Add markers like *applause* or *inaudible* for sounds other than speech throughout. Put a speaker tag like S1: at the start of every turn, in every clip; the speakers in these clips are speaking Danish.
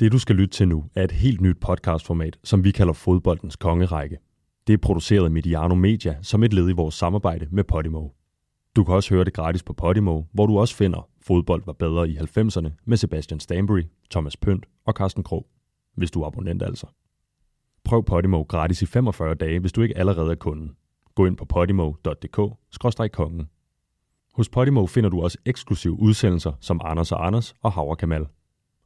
S1: Det du skal lytte til nu er et helt nyt podcastformat, som vi kalder Fodboldens Kongerække. Det er produceret af Mediano Media som et led i vores samarbejde med Podimo. Du kan også høre det gratis på Podimo, hvor du også finder Fodbold var bedre i 90'erne med Sebastian Stanbury, Thomas Pønt og Carsten Krog, hvis du er abonnent altså. Prøv Podimo gratis i 45 dage, hvis du ikke allerede er kunde. Gå ind på podimo.dk-kongen. Hos Podimo finder du også eksklusive udsendelser som Anders og Anders og Havre Kamal.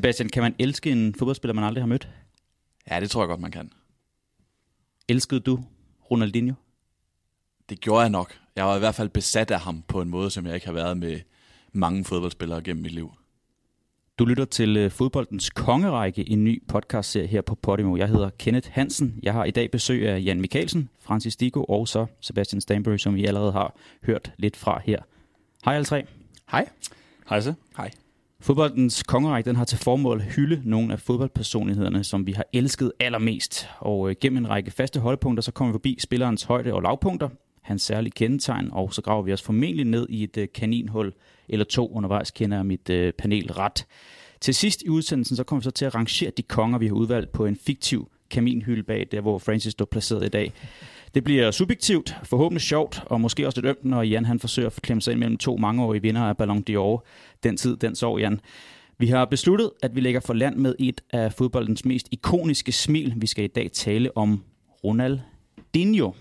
S2: Sebastian, kan man elske en fodboldspiller, man aldrig har mødt?
S3: Ja, det tror jeg godt, man kan.
S2: Elskede du Ronaldinho?
S3: Det gjorde jeg nok. Jeg var i hvert fald besat af ham på en måde, som jeg ikke har været med mange fodboldspillere gennem mit liv.
S2: Du lytter til øh, fodboldens kongerække, en ny podcastserie her på Podimo. Jeg hedder Kenneth Hansen. Jeg har i dag besøg af Jan Mikkelsen, Francis Digo og så Sebastian Stanbury, som vi allerede har hørt lidt fra her. Hej alle tre.
S4: Hej.
S3: Hej så. Hej.
S2: Fodboldens kongerække den har til formål at hylde nogle af fodboldpersonlighederne, som vi har elsket allermest. Og øh, gennem en række faste holdpunkter, så kommer vi forbi spillerens højde- og lavpunkter, hans særlige kendetegn, og så graver vi os formentlig ned i et øh, kaninhul eller to undervejs, kender jeg mit øh, panel ret. Til sidst i udsendelsen, så kommer vi så til at rangere de konger, vi har udvalgt på en fiktiv kaminhylde bag, der hvor Francis står placeret i dag. Det bliver subjektivt, forhåbentlig sjovt, og måske også lidt ømt, når Jan han forsøger at klemme sig ind mellem to mangeårige vinder af Ballon d'Or. Den tid, den så Jan. Vi har besluttet, at vi lægger for land med et af fodboldens mest ikoniske smil. Vi skal i dag tale om Ronaldinho.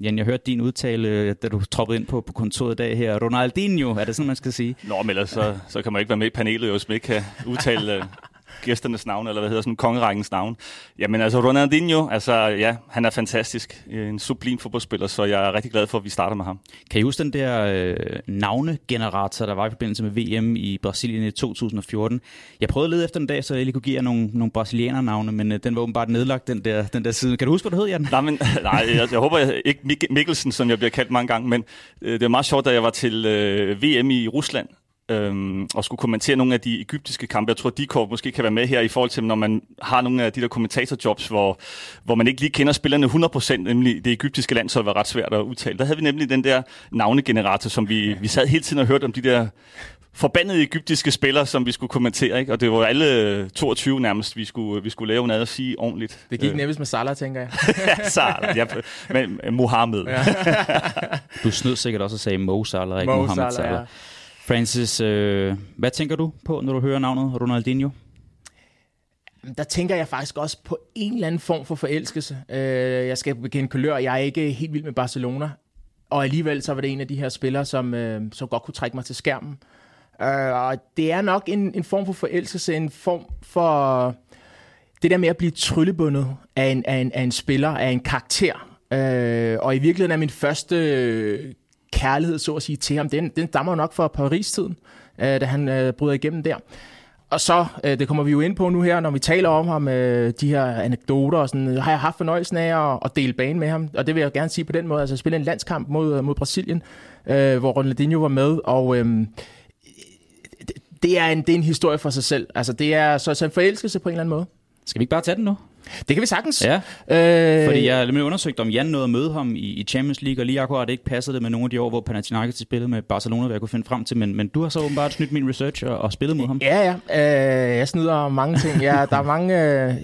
S2: Jan, jeg hørte din udtale, øh, da du troppede ind på, på kontoret i dag her. Ronaldinho, er det sådan, man skal sige?
S5: Nå, men ellers så, så kan man ikke være med i panelet, hvis man ikke kan udtale øh, gæsternes navn, eller hvad hedder sådan, kongerækkens navn. Jamen altså, Ronaldinho, altså ja, han er fantastisk. En sublim fodboldspiller, så jeg er rigtig glad for, at vi starter med ham.
S2: Kan I huske den der øh, navnegenerator, der var i forbindelse med VM i Brasilien i 2014? Jeg prøvede at lede efter den dag, så jeg lige kunne give jer nogle, nogle brasilianer-navne, men øh, den var åbenbart nedlagt, den der, den der side. Kan du huske, hvad det hed, Jan?
S5: Nej, men, *laughs* nej jeg, jeg håber jeg, ikke Mik- Mikkelsen, som jeg bliver kaldt mange gange, men øh, det er meget sjovt, da jeg var til øh, VM i Rusland, øhm, og skulle kommentere nogle af de egyptiske kampe. Jeg tror, at Dikov måske kan være med her i forhold til, når man har nogle af de der kommentatorjobs, hvor, hvor man ikke lige kender spillerne 100%, nemlig det egyptiske land, så det var ret svært at udtale. Der havde vi nemlig den der navnegenerator, som vi, vi sad hele tiden og hørte om de der forbandede egyptiske spillere, som vi skulle kommentere, ikke? Og det var alle 22 nærmest, vi skulle, vi skulle lave noget at sige ordentligt.
S4: Det gik nemmest med Salah, tænker jeg.
S5: ja, *laughs* Salah, ja, men Mohammed.
S2: Du snød sikkert også at sige Mo Salah, ikke
S4: Mo
S2: Mohammed
S4: Salah,
S2: Salah. Francis, øh, hvad tænker du på, når du hører navnet Ronaldinho?
S4: Der tænker jeg faktisk også på en eller anden form for forelskelse. Øh, jeg skal bekende kulør, jeg er ikke helt vild med Barcelona. Og alligevel så var det en af de her spillere, som, øh, som godt kunne trække mig til skærmen. Øh, og det er nok en, en form for forelskelse, en form for det der med at blive tryllebundet af en, af en, af en spiller, af en karakter. Øh, og i virkeligheden er min første kærlighed, så at sige, til ham, den, den dammer nok fra Paris-tiden, øh, da han øh, bryder igennem der. Og så, øh, det kommer vi jo ind på nu her, når vi taler om ham, øh, de her anekdoter og sådan, har jeg haft fornøjelsen af at, at dele bane med ham, og det vil jeg gerne sige på den måde, altså spille en landskamp mod, øh, mod Brasilien, øh, hvor Ronaldinho var med, og øh, det, det, er en, det er en historie for sig selv. Altså det er så, så en forelskelse på en eller anden måde.
S2: Skal vi ikke bare tage den nu?
S4: Det kan vi sagtens.
S2: Ja,
S4: Øh,
S2: fordi jeg har nemlig undersøgt, om Jan nåede at møde ham i, i Champions League, og lige akkurat ikke passede det med nogle af de år, hvor Panathinaikos spillede med Barcelona, hvad jeg kunne finde frem til, men, men du har så åbenbart snydt min research og, og spillet mod ham.
S4: Ja, ja. Øh, jeg snyder mange ting. Ja, der er mange øh,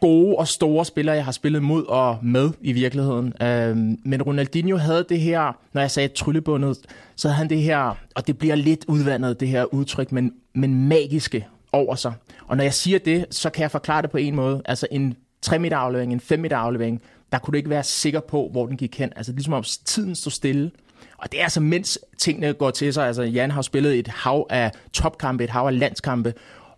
S4: gode og store spillere, jeg har spillet mod og med i virkeligheden. Øh, men Ronaldinho havde det her, når jeg sagde tryllebundet, så havde han det her, og det bliver lidt udvandet, det her udtryk, men, men magiske over sig. Og når jeg siger det, så kan jeg forklare det på en måde. Altså en 3 meter aflevering, en 5 meter aflevering, der kunne du ikke være sikker på, hvor den gik hen. Altså ligesom om tiden stod stille. Og det er altså, mens tingene går til sig. Altså, Jan har spillet et hav af topkampe, et hav af landskampe.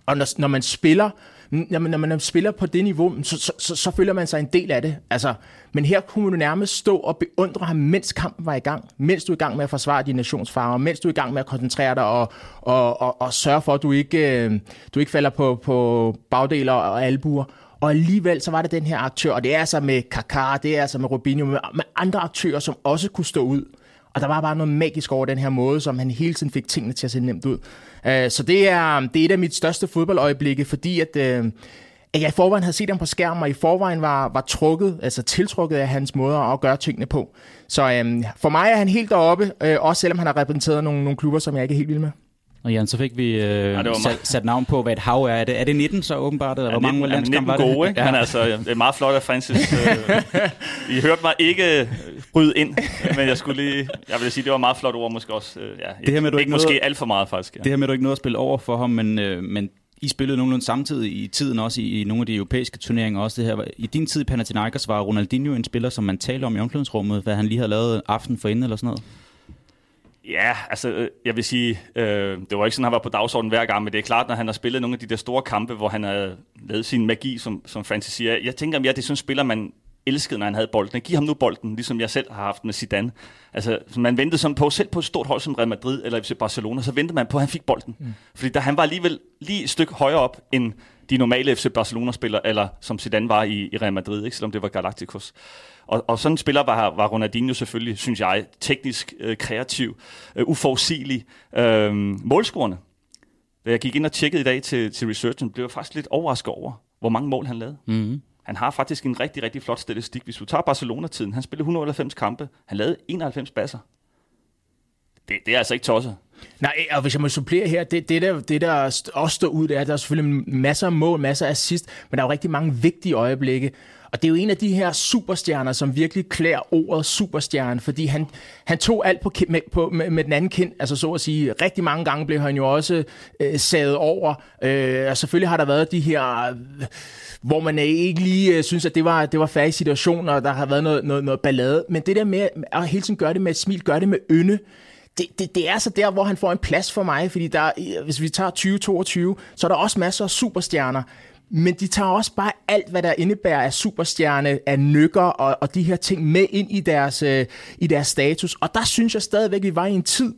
S4: Og når, når man spiller, når man, når man spiller på det niveau, så, så, så, så føler man sig en del af det. Altså, men her kunne du nærmest stå og beundre ham, mens kampen var i gang. Mens du er i gang med at forsvare dine nationsfarver. Mens du er i gang med at koncentrere dig og, og, og, og sørge for, at du ikke, øh, du ikke falder på, på bagdeler og albuer. Og alligevel så var det den her aktør, og det er altså med Kaká, det er altså med Rubinho, med, med andre aktører, som også kunne stå ud. Og der var bare noget magisk over den her måde, som han hele tiden fik tingene til at se nemt ud. Øh, så det er, det er et af mit største fodboldøjeblikke, fordi at, øh, at jeg i forvejen havde set ham på skærmen, og i forvejen var, var trukket, altså tiltrukket af hans måder at gøre tingene på. Så um, for mig er han helt deroppe, uh, også selvom han har repræsenteret nogle, nogle klubber, som jeg ikke er helt vild med.
S2: Og Jan, så fik vi øh, ja, sat, sat navn på, hvad et hav er. Er det, er det 19 så åbenbart? Eller ja,
S5: hvor 19, mange landskampe var det? gode, ikke? Ja. Men altså, det er meget flot af Francis. Øh, *laughs* I hørte mig ikke bryde ind, men jeg skulle lige... Jeg vil sige, det var meget flot ord måske også. Øh, ja, det her med, du ikke måske noget, alt for meget, faktisk. Ja.
S2: Det her med, at du ikke nåede at spille over for ham, men, øh, men i spillede nogenlunde samtidig i tiden også i, i nogle af de europæiske turneringer også det her. I din tid i Panathinaikos var Ronaldinho en spiller, som man talte om i omklædningsrummet, hvad han lige havde lavet aften for inden eller sådan noget?
S5: Ja, altså øh, jeg vil sige, øh, det var ikke sådan, at han var på dagsordenen hver gang, men det er klart, når han har spillet nogle af de der store kampe, hvor han har lavet sin magi, som, som Francis siger. Jeg tænker mere, det er sådan en spiller, man elskede, når han havde bolden. Giv ham nu bolden, ligesom jeg selv har haft med Zidane. Altså, man ventede sådan på, selv på et stort hold som Real Madrid eller FC Barcelona, så ventede man på, at han fik bolden. Mm. Fordi da han var alligevel lige et stykke højere op, end de normale FC Barcelona-spillere, eller som Zidane var i, i Real Madrid, ikke? selvom det var Galacticos. Og, og sådan en spiller var, var Ronaldinho selvfølgelig, synes jeg, teknisk øh, kreativ, øh, uforudsigelig, øh, målscorende. Da jeg gik ind og tjekkede i dag til, til researchen, blev jeg faktisk lidt overrasket over, hvor mange mål han lavede. Mm-hmm. Han har faktisk en rigtig, rigtig flot statistik. Hvis du tager Barcelona-tiden, han spillede 190 kampe, han lavede 91 basser. Det, det er altså ikke tosset.
S4: Nej, og hvis jeg må supplere her, det, det, der, det der også står ud, det er, at der er selvfølgelig masser af mål, masser af assist, men der er jo rigtig mange vigtige øjeblikke. Og det er jo en af de her superstjerner, som virkelig klæder ordet superstjerne, fordi han, han tog alt på, med, på, med, med den anden kind, altså så at sige. Rigtig mange gange blev han jo også øh, saget over, øh, og selvfølgelig har der været de her... Øh, hvor man ikke lige øh, synes, at det var, det var færdig situation, og der har været noget, noget, noget ballade. Men det der med at hele tiden gøre det med et smil, gøre det med ynde, det, det, det er så der, hvor han får en plads for mig, fordi der, hvis vi tager 2022, så er der også masser af superstjerner, men de tager også bare alt, hvad der indebærer af superstjerne, af nykker og, og de her ting med ind i deres, øh, i deres status. Og der synes jeg stadigvæk, at vi var i en tid,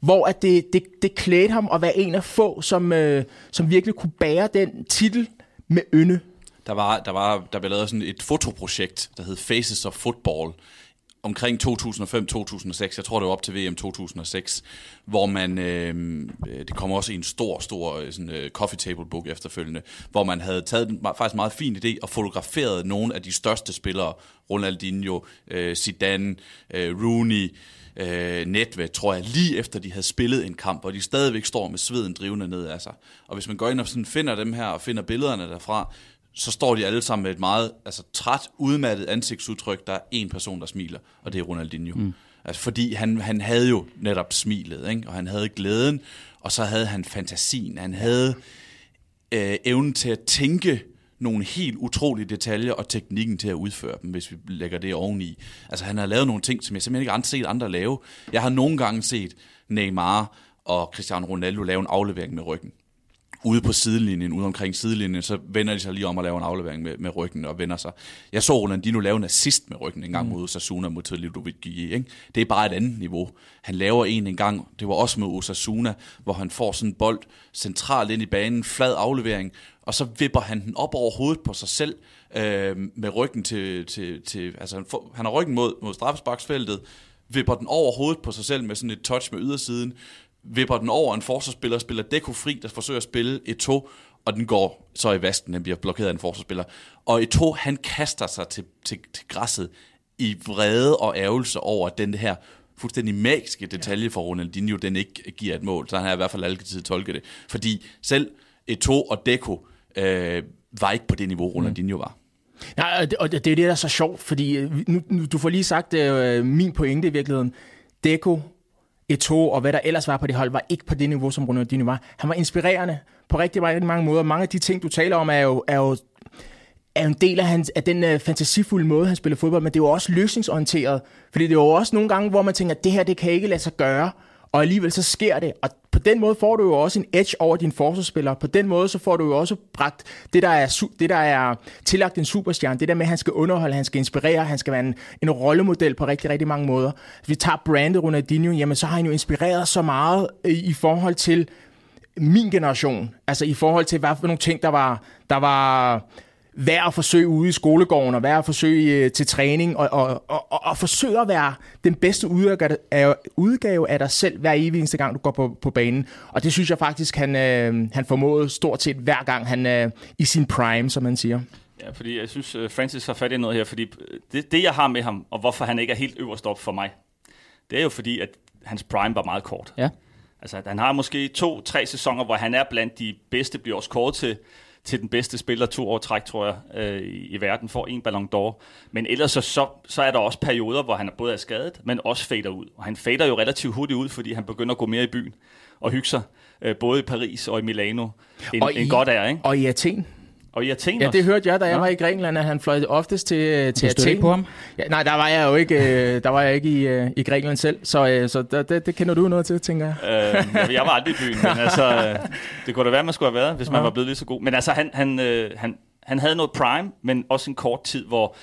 S4: hvor at det, det, det klædte ham at være en af få, som, øh, som virkelig kunne bære den titel med ynde.
S3: Der var, der var der blev lavet sådan et fotoprojekt, der hed Faces of Football, omkring 2005-2006, jeg tror det var op til VM 2006, hvor man, øh, øh, det kommer også i en stor, stor øh, sådan, øh, coffee table book efterfølgende, hvor man havde taget en faktisk meget fin idé og fotograferet nogle af de største spillere, Ronaldinho, øh, Zidane, øh, Rooney, øh, Netve, tror jeg, lige efter de havde spillet en kamp, og de stadigvæk står med sveden drivende ned af sig. Og hvis man går ind og sådan finder dem her, og finder billederne derfra, så står de alle sammen med et meget altså, træt, udmattet ansigtsudtryk. Der er en person, der smiler, og det er Ronaldinho. Mm. Altså, fordi han, han havde jo netop smilet, ikke? og han havde glæden, og så havde han fantasien. Han havde øh, evnen til at tænke nogle helt utrolige detaljer og teknikken til at udføre dem, hvis vi lægger det oveni. Altså han har lavet nogle ting, som jeg simpelthen ikke har set andre lave. Jeg har nogle gange set Neymar og Cristiano Ronaldo lave en aflevering med ryggen ude på sidelinjen, ude omkring sidelinjen, så vender de sig lige om at lave en aflevering med, med ryggen og vender sig. Jeg så Ronaldinho lave en assist med ryggen en gang mm. mod Osasuna mod Ludovic Gigi. Ikke? Det er bare et andet niveau. Han laver en en gang, det var også med Osasuna, hvor han får sådan en bold centralt ind i banen, flad aflevering, og så vipper han den op over hovedet på sig selv øh, med ryggen til, til, til altså han, får, han har ryggen mod, mod straffesparksfeltet, vipper den over hovedet på sig selv med sådan et touch med ydersiden, vipper den over en forsvarsspiller, spiller Deko fri, der forsøger at spille et to, og den går så i vasken, den bliver blokeret af en forsvarsspiller. Og et to, han kaster sig til, til, til græsset i vrede og ærgelse over den her fuldstændig magiske detalje for Ronaldinho, den ikke giver et mål. Så han har i hvert fald altid tolket det. Fordi selv et to og Deko øh, var ikke på det niveau, Ronaldinho var.
S4: Ja, og det er det, der er så sjovt, fordi øh, nu, nu, du får lige sagt øh, min pointe i virkeligheden. Deco Eto og hvad der ellers var på det hold, var ikke på det niveau, som Ronaldinho var. Han var inspirerende på rigtig, rigtig mange måder. Mange af de ting, du taler om, er jo, er jo er en del af, hans, af den uh, fantasifulde måde, han spiller fodbold, men det er jo også løsningsorienteret. Fordi det er jo også nogle gange, hvor man tænker, at det her, det kan ikke lade sig gøre, og alligevel så sker det. Og på den måde får du jo også en edge over dine forsvarsspillere. På den måde så får du jo også bragt det, der er, det, der er tillagt en superstjerne. Det der med, at han skal underholde, han skal inspirere, han skal være en, en rollemodel på rigtig, rigtig mange måder. Hvis vi tager brandet Ronaldinho, jamen så har han jo inspireret så meget i, i forhold til min generation. Altså i forhold til, hvad for nogle ting, der var, der var værd at forsøge ude i skolegården, og værd at forsøge øh, til træning, og, og, og, og, og forsøge at være den bedste udgave af, udgave af dig selv hver evig eneste gang, du går på, på banen. Og det synes jeg faktisk, han, øh, han formåede stort set hver gang, han øh, i sin prime, som man siger.
S5: Ja, fordi jeg synes, øh, Francis har fat i noget her, fordi det, det, jeg har med ham, og hvorfor han ikke er helt øverst op for mig, det er jo fordi, at hans prime var meget kort.
S2: Ja.
S5: Altså, han har måske to-tre sæsoner, hvor han er blandt de bedste, bliver også kort til til den bedste spiller to år træk, tror jeg, øh, i, verden, får en Ballon d'Or. Men ellers så, så, så er der også perioder, hvor han er både er skadet, men også fader ud. Og han fader jo relativt hurtigt ud, fordi han begynder at gå mere i byen og hygge sig, øh, både i Paris og i Milano, end,
S4: og i,
S5: end godt er, ikke?
S4: Og i Athen.
S5: Og i Athen
S4: Ja, det hørte jeg, da jeg
S5: Nå.
S4: var i Grækenland, at han fløj oftest til, til
S2: Du stødte
S4: Athen.
S2: på ham?
S4: Ja, nej, der var jeg jo ikke, øh, der var jeg ikke i, øh, i Grækenland selv, så, øh, så det, det, det kender du noget til, tænker jeg.
S5: Øh, jeg, jeg var aldrig i byen, men *laughs* altså, øh, det kunne da være, man skulle have været, hvis man
S4: Ja.
S5: var blevet lige så god. Men altså, han, han, øh, han, han havde noget prime, men også en kort tid, hvor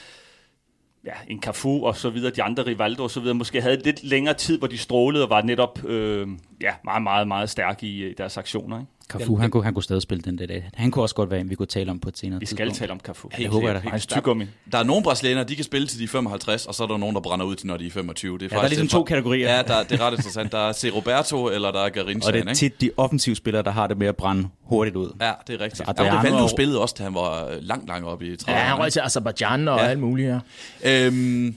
S5: ja, en Cafu og så videre, de andre Rivaldo og så videre, måske havde lidt længere tid, hvor de strålede og var netop øh, ja, meget, meget, meget stærke i, i deres aktioner. Ikke?
S2: Cafu, han kunne, han kunne stadig spille den der dag. Han kunne også godt være en, vi kunne tale om på et senere
S5: Vi skal
S2: tidspunkt.
S5: tale om Cafu.
S2: håber jeg da.
S5: Og hans tyggegummi.
S3: Der er nogle brasilianere, de kan spille til de er 55, og så er der nogen, der brænder ud til, når de er 25. Det er,
S2: Ja, der er ligesom
S3: lidt-
S2: to kategorier.
S3: Ja, der, det er ret interessant. Der er C. Roberto, eller der er Garincha.
S2: Og det er
S3: ikke?
S2: tit de offensive spillere, der har det med at brænde hurtigt ud.
S3: Ja, det er rigtigt.
S2: Så
S3: Altså, ja,
S2: Adriano
S3: det
S2: og-
S3: spillede også, da han var øh, langt, langt oppe i 30'erne.
S4: Ja, han røg til Azerbaijan og
S3: Ja.
S4: ja. alt muligt her.
S3: Øhm,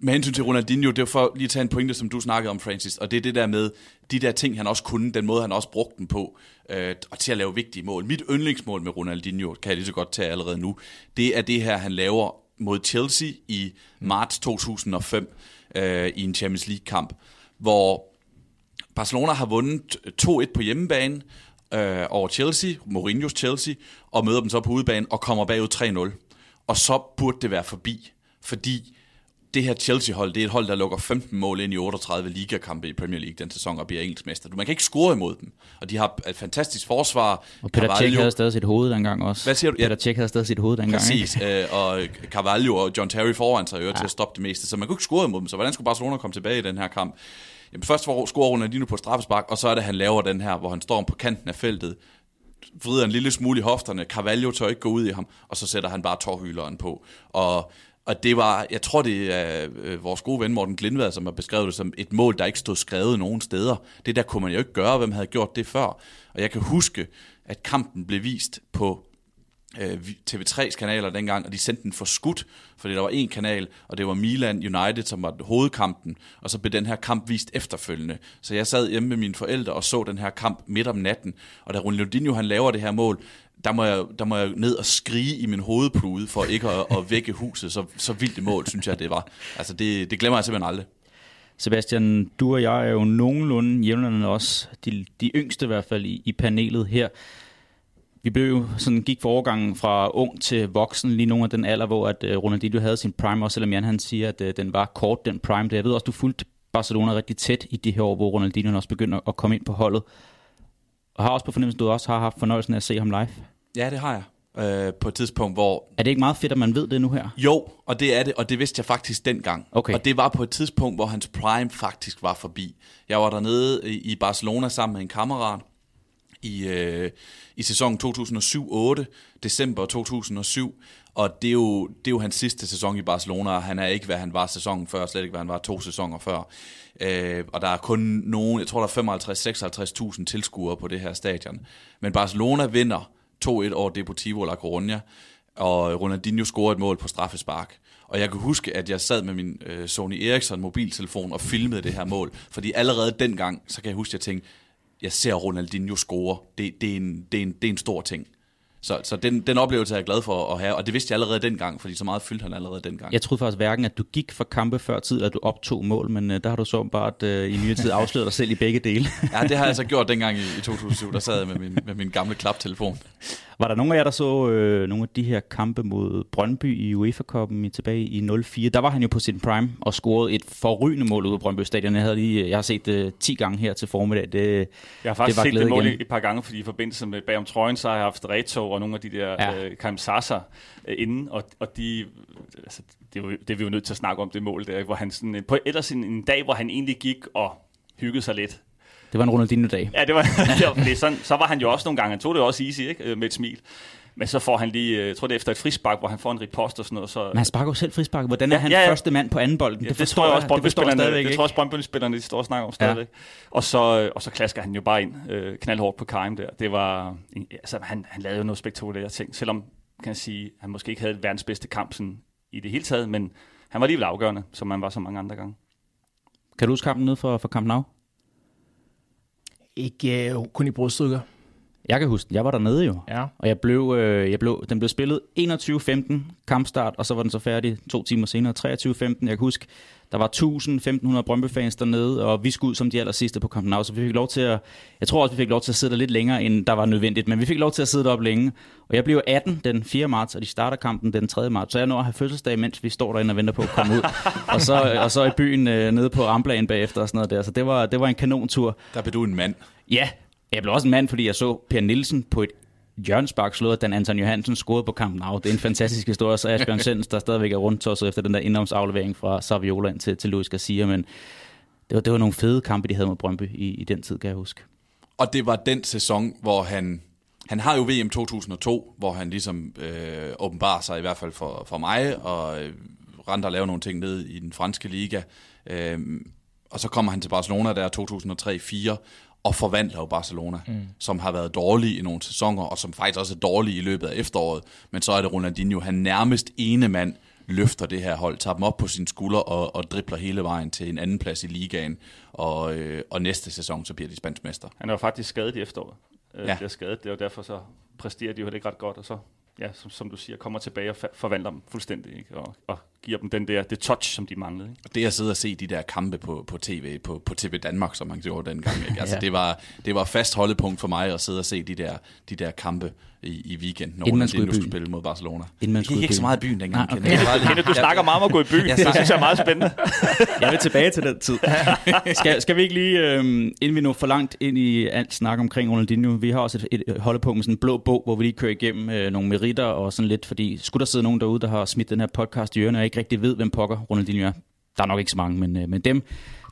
S3: med hensyn til Ronaldinho, det er for lige at tage en pointe, som du snakkede om, Francis, og det er det der med de der ting, han også kunne, den måde, han også brugte den på, øh, og til at lave vigtige mål. Mit yndlingsmål med Ronaldinho, kan jeg lige så godt tage allerede nu, det er det her, han laver mod Chelsea i marts 2005 øh, i en Champions League-kamp, hvor Barcelona har vundet 2-1 på hjemmebane øh, over Chelsea, Mourinho's Chelsea, og møder dem så på udebane og kommer bagud 3-0. Og så burde det være forbi, fordi det her Chelsea-hold, det er et hold, der lukker 15 mål ind i 38 ligakampe i Premier League den sæson og bliver engelsk mester. Man kan ikke score imod dem, og de har et fantastisk forsvar.
S2: Og Peter Cech havde stadig sit hoved dengang også.
S3: Hvad siger du? Ja.
S2: Peter Cech havde stadig sit hoved dengang.
S3: Præcis, øh, og Carvalho og John Terry foran sig jo ja. til at stoppe det meste, så man kunne ikke score imod dem, så hvordan skulle Barcelona komme tilbage i den her kamp? Jamen, først scorer Ronaldinho på straffespark, og så er det, han laver den her, hvor han står på kanten af feltet, vrider en lille smule i hofterne, Carvalho tør ikke gå ud i ham, og så sætter han bare tårhyleren på. Og, og det var, jeg tror det er øh, vores gode ven Morten Glindvad, som har beskrevet det som et mål, der ikke stod skrevet nogen steder. Det der kunne man jo ikke gøre, hvem havde gjort det før. Og jeg kan huske, at kampen blev vist på øh, TV3's kanaler dengang, og de sendte den for skudt, fordi der var en kanal, og det var Milan United, som var hovedkampen, og så blev den her kamp vist efterfølgende. Så jeg sad hjemme med mine forældre og så den her kamp midt om natten, og da Ronaldinho han laver det her mål, der må, jeg, der må jeg ned og skrige i min hovedpude for ikke at, at vække huset. Så, så vildt et mål, synes jeg, det var. Altså, det, det glemmer jeg simpelthen aldrig.
S2: Sebastian, du og jeg er jo nogenlunde jævnerne også, de, de yngste i hvert fald i, i panelet her. Vi blev jo sådan, gik for overgangen fra ung til voksen, lige nogle af den alder, hvor at, uh, Ronaldinho havde sin prime, også selvom Jan han siger, at uh, den var kort, den prime. Det, jeg ved også, du fulgte Barcelona rigtig tæt i de her år, hvor Ronaldinho også begynder at komme ind på holdet. Og har også på fornemmelsen, at du også har haft fornøjelsen af at se ham live.
S3: Ja, det har jeg. Øh, på et tidspunkt, hvor
S2: Er det ikke meget fedt, at man ved det nu her?
S3: Jo, og det er det, og det vidste jeg faktisk dengang.
S2: Okay.
S3: Og det var på et tidspunkt, hvor hans prime faktisk var forbi. Jeg var dernede i i Barcelona sammen med en kammerat i, øh, i sæsonen 2007-8, december 2007, og det er, jo, det er jo hans sidste sæson i Barcelona, og han er ikke, hvad han var sæsonen før, slet ikke, hvad han var to sæsoner før. Øh, og der er kun nogen, jeg tror, der er 55-56.000 tilskuere på det her stadion. Men Barcelona vinder 2-1 over Deportivo La Coruña, og Ronaldinho scorede et mål på straffespark. Og jeg kan huske, at jeg sad med min øh, Sony Ericsson mobiltelefon og filmede det her mål, fordi allerede dengang, så kan jeg huske, at jeg tænkte, jeg ser Ronaldinho score. Det, det, er, en, det, er, en, det er en stor ting. Så, så den, den oplevelse er jeg glad for at have, og det vidste jeg allerede dengang, fordi så meget fyldte han allerede dengang.
S2: Jeg troede faktisk hverken, at du gik for kampe før tid, eller at du optog mål, men uh, der har du så bare uh, i nyere tid afsløret dig selv i begge dele. *laughs*
S3: Ja, det har jeg så gjort dengang i, i *laughs* 2007, der sad jeg med min, med min gamle klaptelefon.
S2: Var der nogen af jer, der så øh, nogle af de her kampe mod Brøndby i UEFA-koppen tilbage i 04? Der var han jo på sin prime og scorede et forrygende mål ud af Brøndby Stadion. Jeg, havde lige, jeg har set det uh, 10 gange her til formiddag. Det,
S5: jeg har faktisk
S2: det
S5: set det mål igen. et par gange, fordi i forbindelse med bagom trøjen, så har jeg haft Reto og nogle af de der ja. øh, Karim Sasa øh, inden, og, og de, altså, det, er jo, det er vi jo nødt til at snakke om, det mål der, hvor han sådan, på ellers en, en dag, hvor han egentlig gik og hyggede sig lidt,
S2: det var en Ronaldinho-dag.
S5: Ja, det var, *laughs* det var sådan, så var han jo også nogle gange, han tog det også easy, ikke? Øh, med et smil. Men så får han lige, øh, jeg tror det er efter et frispark, hvor han får en ripost og sådan noget. Så,
S2: Men han sparker jo selv frispark. Hvordan er ja, han ja, ja. første mand på anden bolden?
S5: Ja, det, det, tror jeg også, det, forstår jeg det tror også, Brøndby-spillerne de står og snakker om stadigvæk. Ja. Og, så, og så klasker han jo bare ind øh, knaldhårdt på Karim der. Det var, altså, han, han lavede jo noget spektakulære ting, selvom kan jeg sige, han måske ikke havde verdens bedste kamp sådan, i det hele taget, men han var alligevel afgørende, som man var så mange andre gange.
S2: Kan du huske kampen ned for, for Camp Nou?
S4: Ikke uh, kun i brudstykker.
S2: Jeg kan huske, jeg var dernede jo.
S4: Ja.
S2: Og jeg blev, øh, jeg blev, den blev spillet 21.15 kampstart, og så var den så færdig to timer senere, 23.15. Jeg kan huske, der var 1.000-1.500 Brøndby-fans dernede, og vi skulle ud som de aller sidste på Camp Nou, så vi fik lov til at, jeg tror også, vi fik lov til at sidde der lidt længere, end der var nødvendigt, men vi fik lov til at sidde deroppe længe. Og jeg blev 18 den 4. marts, og de starter kampen den 3. marts, så jeg når at have fødselsdag, mens vi står derinde og venter på at komme ud. *laughs* og, så, og så i byen øh, nede på Amblagen bagefter og sådan noget der, så det var, det var en kanontur.
S3: Der blev du en mand.
S2: Ja, jeg blev også en mand, fordi jeg så Per Nielsen på et hjørnspark slået, Dan Anton Johansen scorede på kampen af. Det er en fantastisk historie, så Asbjørn *laughs* Sens, der stadigvæk er rundt tosset efter den der indomsaflevering fra Saviola ind til, til Luis Garcia, men det var, det var nogle fede kampe, de havde med Brøndby i, i den tid, kan jeg huske.
S3: Og det var den sæson, hvor han, han har jo VM 2002, hvor han ligesom øh, åbenbarer sig i hvert fald for, for mig, og øh, rent lave nogle ting ned i den franske liga. Øh, og så kommer han til Barcelona der 2003-4, og forvandler jo Barcelona, mm. som har været dårlige i nogle sæsoner, og som faktisk også er dårlige i løbet af efteråret. Men så er det Ronaldinho, han nærmest ene mand løfter det her hold, tager dem op på sine skuldre og, og dribler hele vejen til en anden plads i ligaen. Og, øh, og næste sæson, så bliver de spansk mester.
S5: Han er jo faktisk skadet i efteråret. Øh, ja. Det er skadet, det er jo derfor så præsterer de jo ikke ret godt, og så ja, som, som du siger, kommer tilbage og forvandler dem fuldstændig, ikke? Og, og giver dem den der, det touch, som de manglede. Ikke?
S3: Og det at sidde og se de der kampe på, på tv, på, på TV Danmark, som man gjorde dengang, ikke? Altså, ja. det, var, det var fast holdepunkt for mig at sidde og se de der, de der kampe i, i weekenden, når man skulle, skulle spille mod Barcelona.
S2: Inden man skulle
S3: ikke så meget i byen dengang.
S5: Ah, okay. Kende, *laughs* du snakker meget om at gå i byen. Jeg det synes jeg er meget spændende. *laughs*
S2: jeg vil tilbage til den tid. *laughs* skal, skal vi ikke lige, øhm, inden vi nu for langt ind i alt snak omkring Ronaldinho, vi har også et, et holdepunkt med sådan en blå bog, hvor vi lige kører igennem øh, nogle meritter og sådan lidt, fordi skulle der sidde nogen derude, der har smidt den her podcast i ørene, og ikke rigtig ved, hvem pokker Ronaldinho er. Der er nok ikke så mange, men, øh, men dem,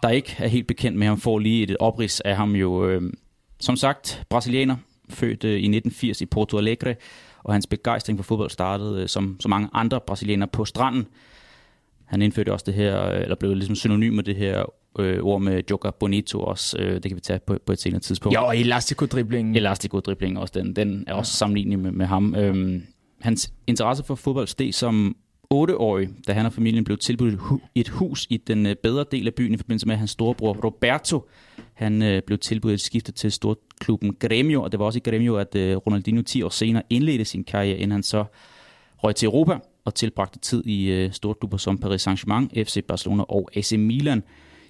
S2: der ikke er helt bekendt med ham, får lige et oprids af ham jo, øh, som sagt, brasilianer, født øh, i 1980 i Porto Alegre, og hans begejstring for fodbold startede, øh, som så mange andre brasilianere, på stranden. Han indførte også det her, øh, eller blev ligesom synonym med det her øh, ord med Joker Bonito også. Øh, det kan vi tage på, på et senere tidspunkt.
S4: Ja, og Elastico-driblingen.
S2: Elastico-driblingen også, den, den er også ja. sammenlignelig med, med ham. Øhm, hans interesse for fodbold steg som 8-årig, da han og familien blev tilbudt et hus i den øh, bedre del af byen i forbindelse med, at hans storebror Roberto han øh, blev tilbudt et skifte til storklubben Gremio, og det var også i Gremio, at øh, Ronaldinho 10 år senere indledte sin karriere, inden han så røg til Europa og tilbragte tid i øh, storklubber som Paris Saint-Germain, FC Barcelona og AC Milan.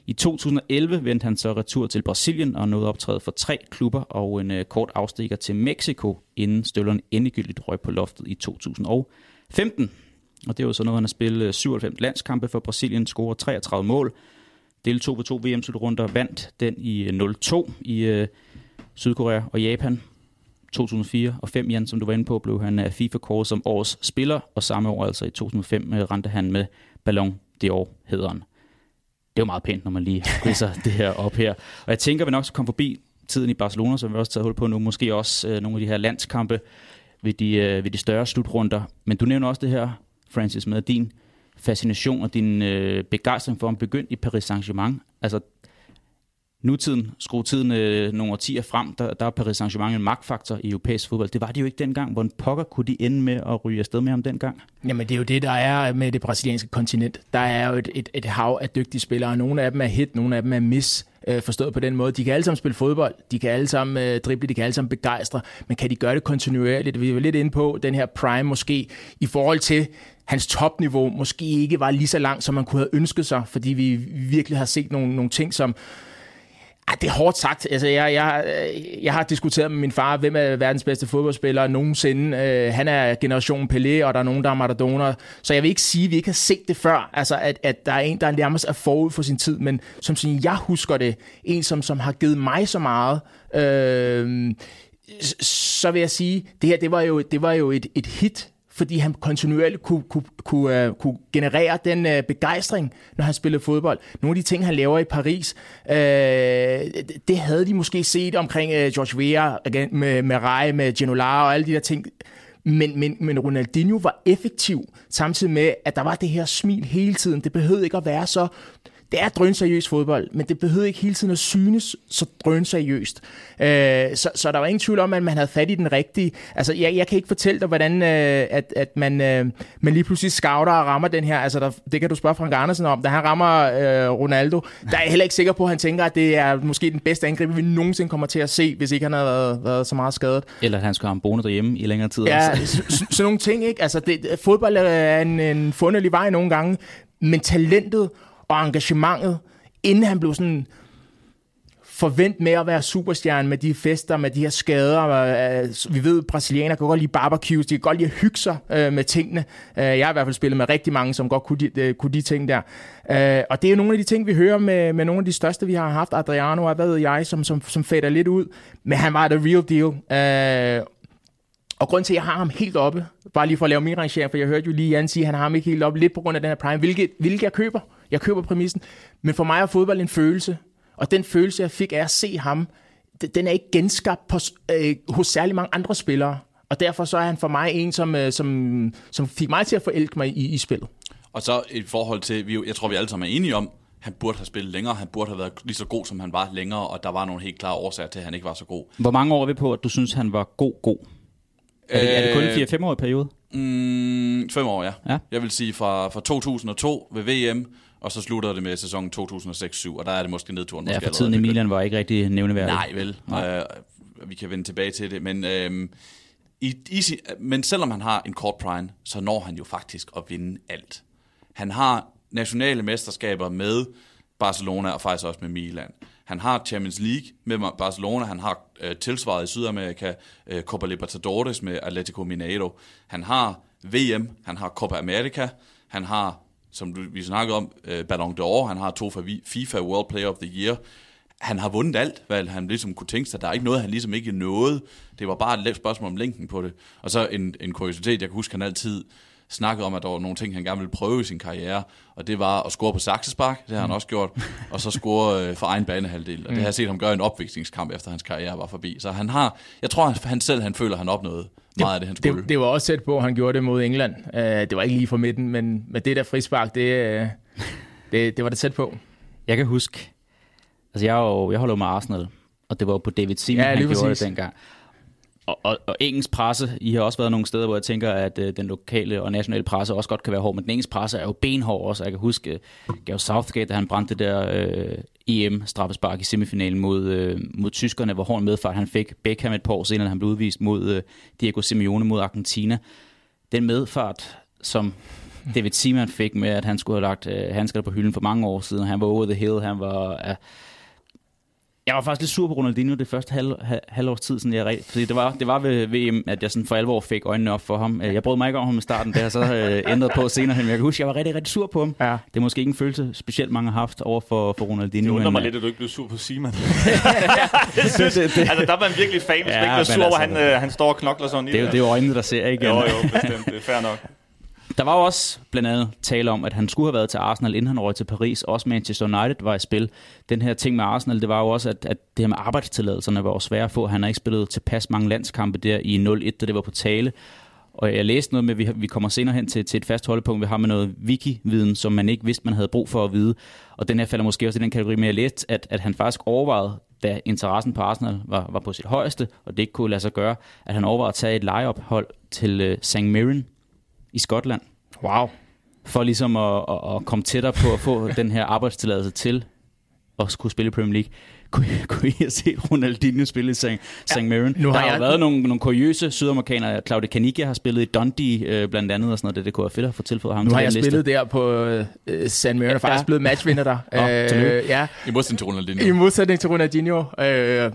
S2: I 2011 vendte han så retur til Brasilien og nåede optræde for tre klubber og en øh, kort afstikker til Mexico, inden støvlerne endegyldigt røg på loftet i 2015. Og det er jo sådan noget, han har spillet øh, 97 landskampe for Brasilien, scoret 33 mål, deltog ved to VM-slutrunder, vandt den i øh, 0-2 i øh, Sydkorea og Japan. 2004 og 5, Jan, som du var inde på, blev han øh, af FIFA kåret som årets spiller, og samme år, altså i 2005, øh, rendte han med Ballon d'Or hederen. Det er jo meget pænt, når man lige *laughs* ridser det her op her. Og jeg tænker, vi nok skal komme forbi tiden i Barcelona, som vi også taget hul på nu, måske også øh, nogle af de her landskampe ved de, øh, ved de større slutrunder. Men du nævner også det her, Francis, med din fascination og din øh, begejstring for ham begyndt i Paris Saint-Germain. Altså, nutiden, skru tiden øh, nogle årtier frem, der, der er Paris Saint-Germain en magtfaktor i europæisk fodbold. Det var de jo ikke dengang. Hvordan pokker kunne de ende med at ryge afsted med ham dengang?
S4: Jamen det er jo det, der er med det brasilianske kontinent. Der er jo et, et, et hav af dygtige spillere. Nogle af dem er hit, nogle af dem er miss øh, forstået på den måde. De kan alle sammen spille fodbold, de kan alle sammen øh, drible, de kan alle sammen begejstre, men kan de gøre det kontinuerligt? Vi er lidt inde på den her prime måske i forhold til hans topniveau måske ikke var lige så langt, som man kunne have ønsket sig, fordi vi virkelig har set nogle, nogle ting, som Ah, det er hårdt sagt. Altså, jeg, jeg, jeg har diskuteret med min far, hvem er verdens bedste fodboldspiller nogensinde. Øh, han er generation Pelé, og der er nogen, der er Maradona. Så jeg vil ikke sige, at vi ikke har set det før. Altså, at, at der er en, der nærmest er forud for sin tid. Men som sådan, jeg husker det, en, som, som har givet mig så meget, Øh, så vil jeg sige, det her det var jo, det var jo et, et hit fordi han kontinuerligt kunne, kunne, kunne, uh, kunne generere den uh, begejstring, når han spillede fodbold. Nogle af de ting, han laver i Paris, uh, det havde de måske set omkring uh, George Weah med, med Rai, med Genola og alle de der ting. Men, men, men Ronaldinho var effektiv, samtidig med, at der var det her smil hele tiden. Det behøvede ikke at være så det er drønseriøst fodbold, men det behøver ikke hele tiden at synes så drønseriøst. Øh, så, så der var ingen tvivl om, at man havde fat i den rigtige. Altså, jeg, jeg kan ikke fortælle dig, hvordan øh, at, at man, øh, man lige pludselig scouter og rammer den her. Altså, der, det kan du spørge Frank Andersen om. Da han rammer øh, Ronaldo, der er jeg heller ikke sikker på, at han tænker, at det er måske den bedste angreb, vi nogensinde kommer til at se, hvis ikke han havde været, været så meget skadet.
S2: Eller at han skulle have ham boende derhjemme i længere tid.
S4: Ja, så, så nogle ting, ikke? Altså, det, fodbold er en, en funderlig vej nogle gange, men talentet og engagementet, inden han blev sådan forvent med at være superstjerne med de fester, med de her skader. Øh, vi ved, at brasilianere kan godt lide barbecues, de kan godt lide at hygge sig øh, med tingene. Øh, jeg har i hvert fald spillet med rigtig mange, som godt kunne de, kunne de ting der. Og det er nogle af de ting, vi hører med, med nogle af de største, vi har haft. Adriano og hvad ved jeg, som, som, som fader lidt ud. Men han var the real deal. Og grund til, at jeg har ham helt oppe, bare lige for at lave min rangering, for jeg hørte jo lige Jan sige, at han har ham ikke helt oppe, lidt på grund af den her prime, hvilket, hvilket jeg køber. Jeg køber præmissen. Men for mig er fodbold en følelse. Og den følelse, jeg fik af at se ham, den er ikke genskabt på, øh, hos særlig mange andre spillere. Og derfor så er han for mig en, som, øh, som, som fik mig til at forelske mig i, i spillet.
S3: Og så i forhold til, vi, jeg tror vi alle sammen er enige om, han burde have spillet længere, han burde have været lige så god, som han var længere, og der var nogle helt klare årsager til, at han ikke var så god.
S2: Hvor mange år er vi på, at du synes, han var god, god? Er det, er det kun en 4-5 år periode?
S3: Mm, fem år, ja. ja. Jeg vil sige fra, fra 2002 ved VM, og så slutter det med sæsonen 2006-7, og der er det måske nedturen.
S2: Ja, for tiden i Milan var ikke rigtig nævneværdig.
S3: Nej, vel. Nej. Uh, vi kan vende tilbage til det, men... Uh, i, i, men selvom han har en kort prime, så når han jo faktisk at vinde alt. Han har nationale mesterskaber med Barcelona og faktisk også med Milan. Han har Champions League med Barcelona, han har øh, tilsvaret i Sydamerika, øh, Copa Libertadores med Atletico Mineiro. Han har VM, han har Copa America, han har, som vi snakkede om, øh, Ballon d'Or, han har to for FIFA World Player of the Year. Han har vundet alt, hvad han ligesom kunne tænke sig. Der er ikke noget, han ligesom ikke nåede. Det var bare et spørgsmål om længden på det. Og så en, en kuriositet, jeg kan huske, han altid snakket om, at der var nogle ting, han gerne ville prøve i sin karriere, og det var at score på saksespark, det har han mm. også gjort, og så score øh, for egen banehalvdel, og det har jeg mm. set ham gøre i en opvisningskamp, efter hans karriere var forbi. Så han har, jeg tror, han, selv han føler, han opnåede meget af det, han skulle.
S4: Det, det var også tæt på, at han gjorde det mod England. Uh, det var ikke lige for midten, men med det der frispark, det, uh, det, det var det tæt på.
S2: Jeg kan huske, altså jeg, jo, jeg holder jo med Arsenal, og det var på David Seaman, ja, han præcis. gjorde det dengang og, og, og engelsk presse, I har også været nogle steder, hvor jeg tænker, at øh, den lokale og nationale presse også godt kan være hård, men den engelske presse er jo benhård også. Jeg kan huske uh, Gav Southgate, da han brændte det der øh, EM-straffespark i semifinalen mod, øh, mod tyskerne, hvor hård medfart han fik. Beckham et par år senere, han blev udvist mod øh, Diego Simeone mod Argentina. Den medfart, som David Seaman fik med, at han skulle have lagt øh, handsker på hylden for mange år siden. Han var over the hill, han var... Øh, jeg var faktisk lidt sur på Ronaldinho det første halv, halvårs tid, sådan jeg, fordi det var, det var ved VM, at jeg sådan for alvor fik øjnene op for ham. Jeg brød mig ikke om ham i starten, det har så øh, *laughs* ændret på senere hen, men jeg kan huske, jeg var rigtig, rigtig sur på ham. Ja. Det er måske ikke en følelse, specielt mange har haft over for, for Ronaldinho.
S5: Det undrer mig lidt, at du ikke blev sur på Simon. *laughs* synes, det, det, altså, der var man virkelig fan, hvis ja, ikke blev sur, altså, hvor han, øh, han står og knokler sådan.
S2: Det, det er jo øjnene, der ser, ikke?
S5: Jo, jo, *laughs* bestemt. Det er fair nok.
S2: Der var jo også blandt andet tale om, at han skulle have været til Arsenal, inden han røg til Paris. Også Manchester United var i spil. Den her ting med Arsenal, det var jo også, at, at det her med arbejdstilladelserne var jo svære at få. Han har ikke spillet tilpas mange landskampe der i 0-1, da det var på tale. Og jeg læste noget med, at vi, vi kommer senere hen til, til et fast holdepunkt, vi har med noget wiki-viden, som man ikke vidste, man havde brug for at vide. Og den her falder måske også i den kategori, men jeg læste, at, at han faktisk overvejede, da interessen på Arsenal var, var på sit højeste, og det ikke kunne lade sig gøre, at han overvejede at tage et lejeophold til øh, uh, St. Mirren i Skotland
S4: Wow.
S2: For ligesom at, at, at komme tættere på at få den her arbejdstilladelse til at skulle spille i Premier League. Kunne, kunne I *laughs* have set Ronaldinho spille i St. St. Mirren?
S4: nu
S2: Der
S4: har
S2: har jo
S4: jeg-
S2: været nogle, nogle kuriøse sydamerikanere. Claudio Canigia har spillet i Dundee øh, blandt andet, og sådan noget. Det, det kunne være fedt at få tilføjet ham
S4: Nu
S2: til
S4: har jeg
S2: liste.
S4: spillet der på øh, San Marino, og faktisk
S2: Ja.
S4: blevet matchvinder der. *laughs*
S2: Nå,
S4: øh, ja,
S3: I modsætning til Ronaldinho.
S4: I modsætning til Ronaldinho. Øh, øh,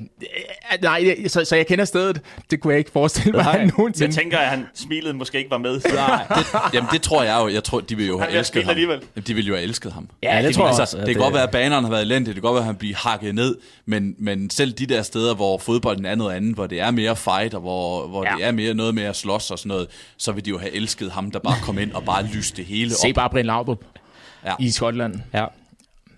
S4: nej, så, så jeg kender stedet. Det kunne jeg ikke forestille mig,
S2: Nej,
S4: han
S5: Jeg
S4: nogensinde...
S5: tænker, at han smilet måske ikke var med.
S2: Nej, *laughs*
S3: Jamen det tror jeg jo. Jeg tror, de vil jo have elsket ham.
S5: alligevel.
S3: De vil jo have elsket ham.
S4: Ja, det tror jeg
S3: Altså,
S4: også.
S3: det kan godt være, at banerne har været elendige, det kan godt være, at han bliver hakket ned, men, men selv de der steder, hvor fodbolden er noget andet, hvor det er mere fight, og hvor, hvor
S4: Ja.
S3: det er mere noget med at slås og sådan noget, så vil de jo have elsket ham, der bare kom ind og bare lyste det hele
S4: Se
S3: op.
S4: bare Brind Laudrup
S3: Ja.
S4: i Skotland.
S2: ja.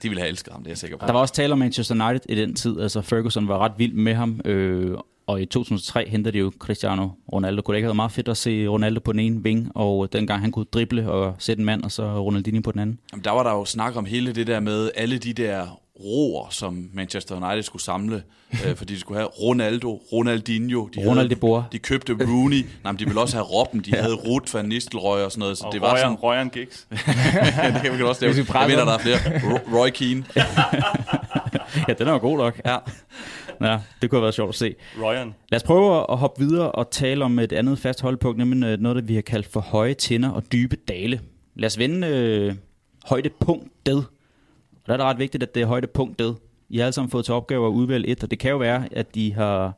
S3: De ville have elsket ham, det er jeg sikker på.
S2: Der var også tale om Manchester United i den tid. Altså Ferguson var ret vild med ham. Øh, og i 2003 hentede de jo Cristiano Ronaldo. Kunne det ikke have været meget fedt at se Ronaldo på den ene ving, og dengang han kunne drible og sætte en mand, og så Ronaldinho på den anden.
S3: Jamen, der var der jo snak om hele det der med alle de der roer, som Manchester United skulle samle, øh, *laughs* fordi de skulle have Ronaldo, Ronaldinho, de,
S2: Ronald de
S3: havde, de købte Rooney, Nej, men de ville også have Robben, de havde Ruth van Nistelrooy og sådan noget, så
S5: Og
S3: det var sådan,
S5: Røgeren Giggs. *laughs*
S3: ja, det kan vi også lave. Jeg mener, der er flere. Ro- Roy Keane. *laughs*
S2: Ja, den er jo god nok.
S3: Ja.
S2: Ja, det kunne have været sjovt at se.
S5: Røgeren.
S2: Lad os prøve at hoppe videre og tale om et andet fast holdpunkt, nemlig øh, noget, der vi har kaldt for høje tinder og dybe dale. Lad os vende øh, højdepunktet. Og der er det ret vigtigt, at det er højdepunktet. I har alle sammen fået til opgave at udvælge et, og det kan jo være, at de har...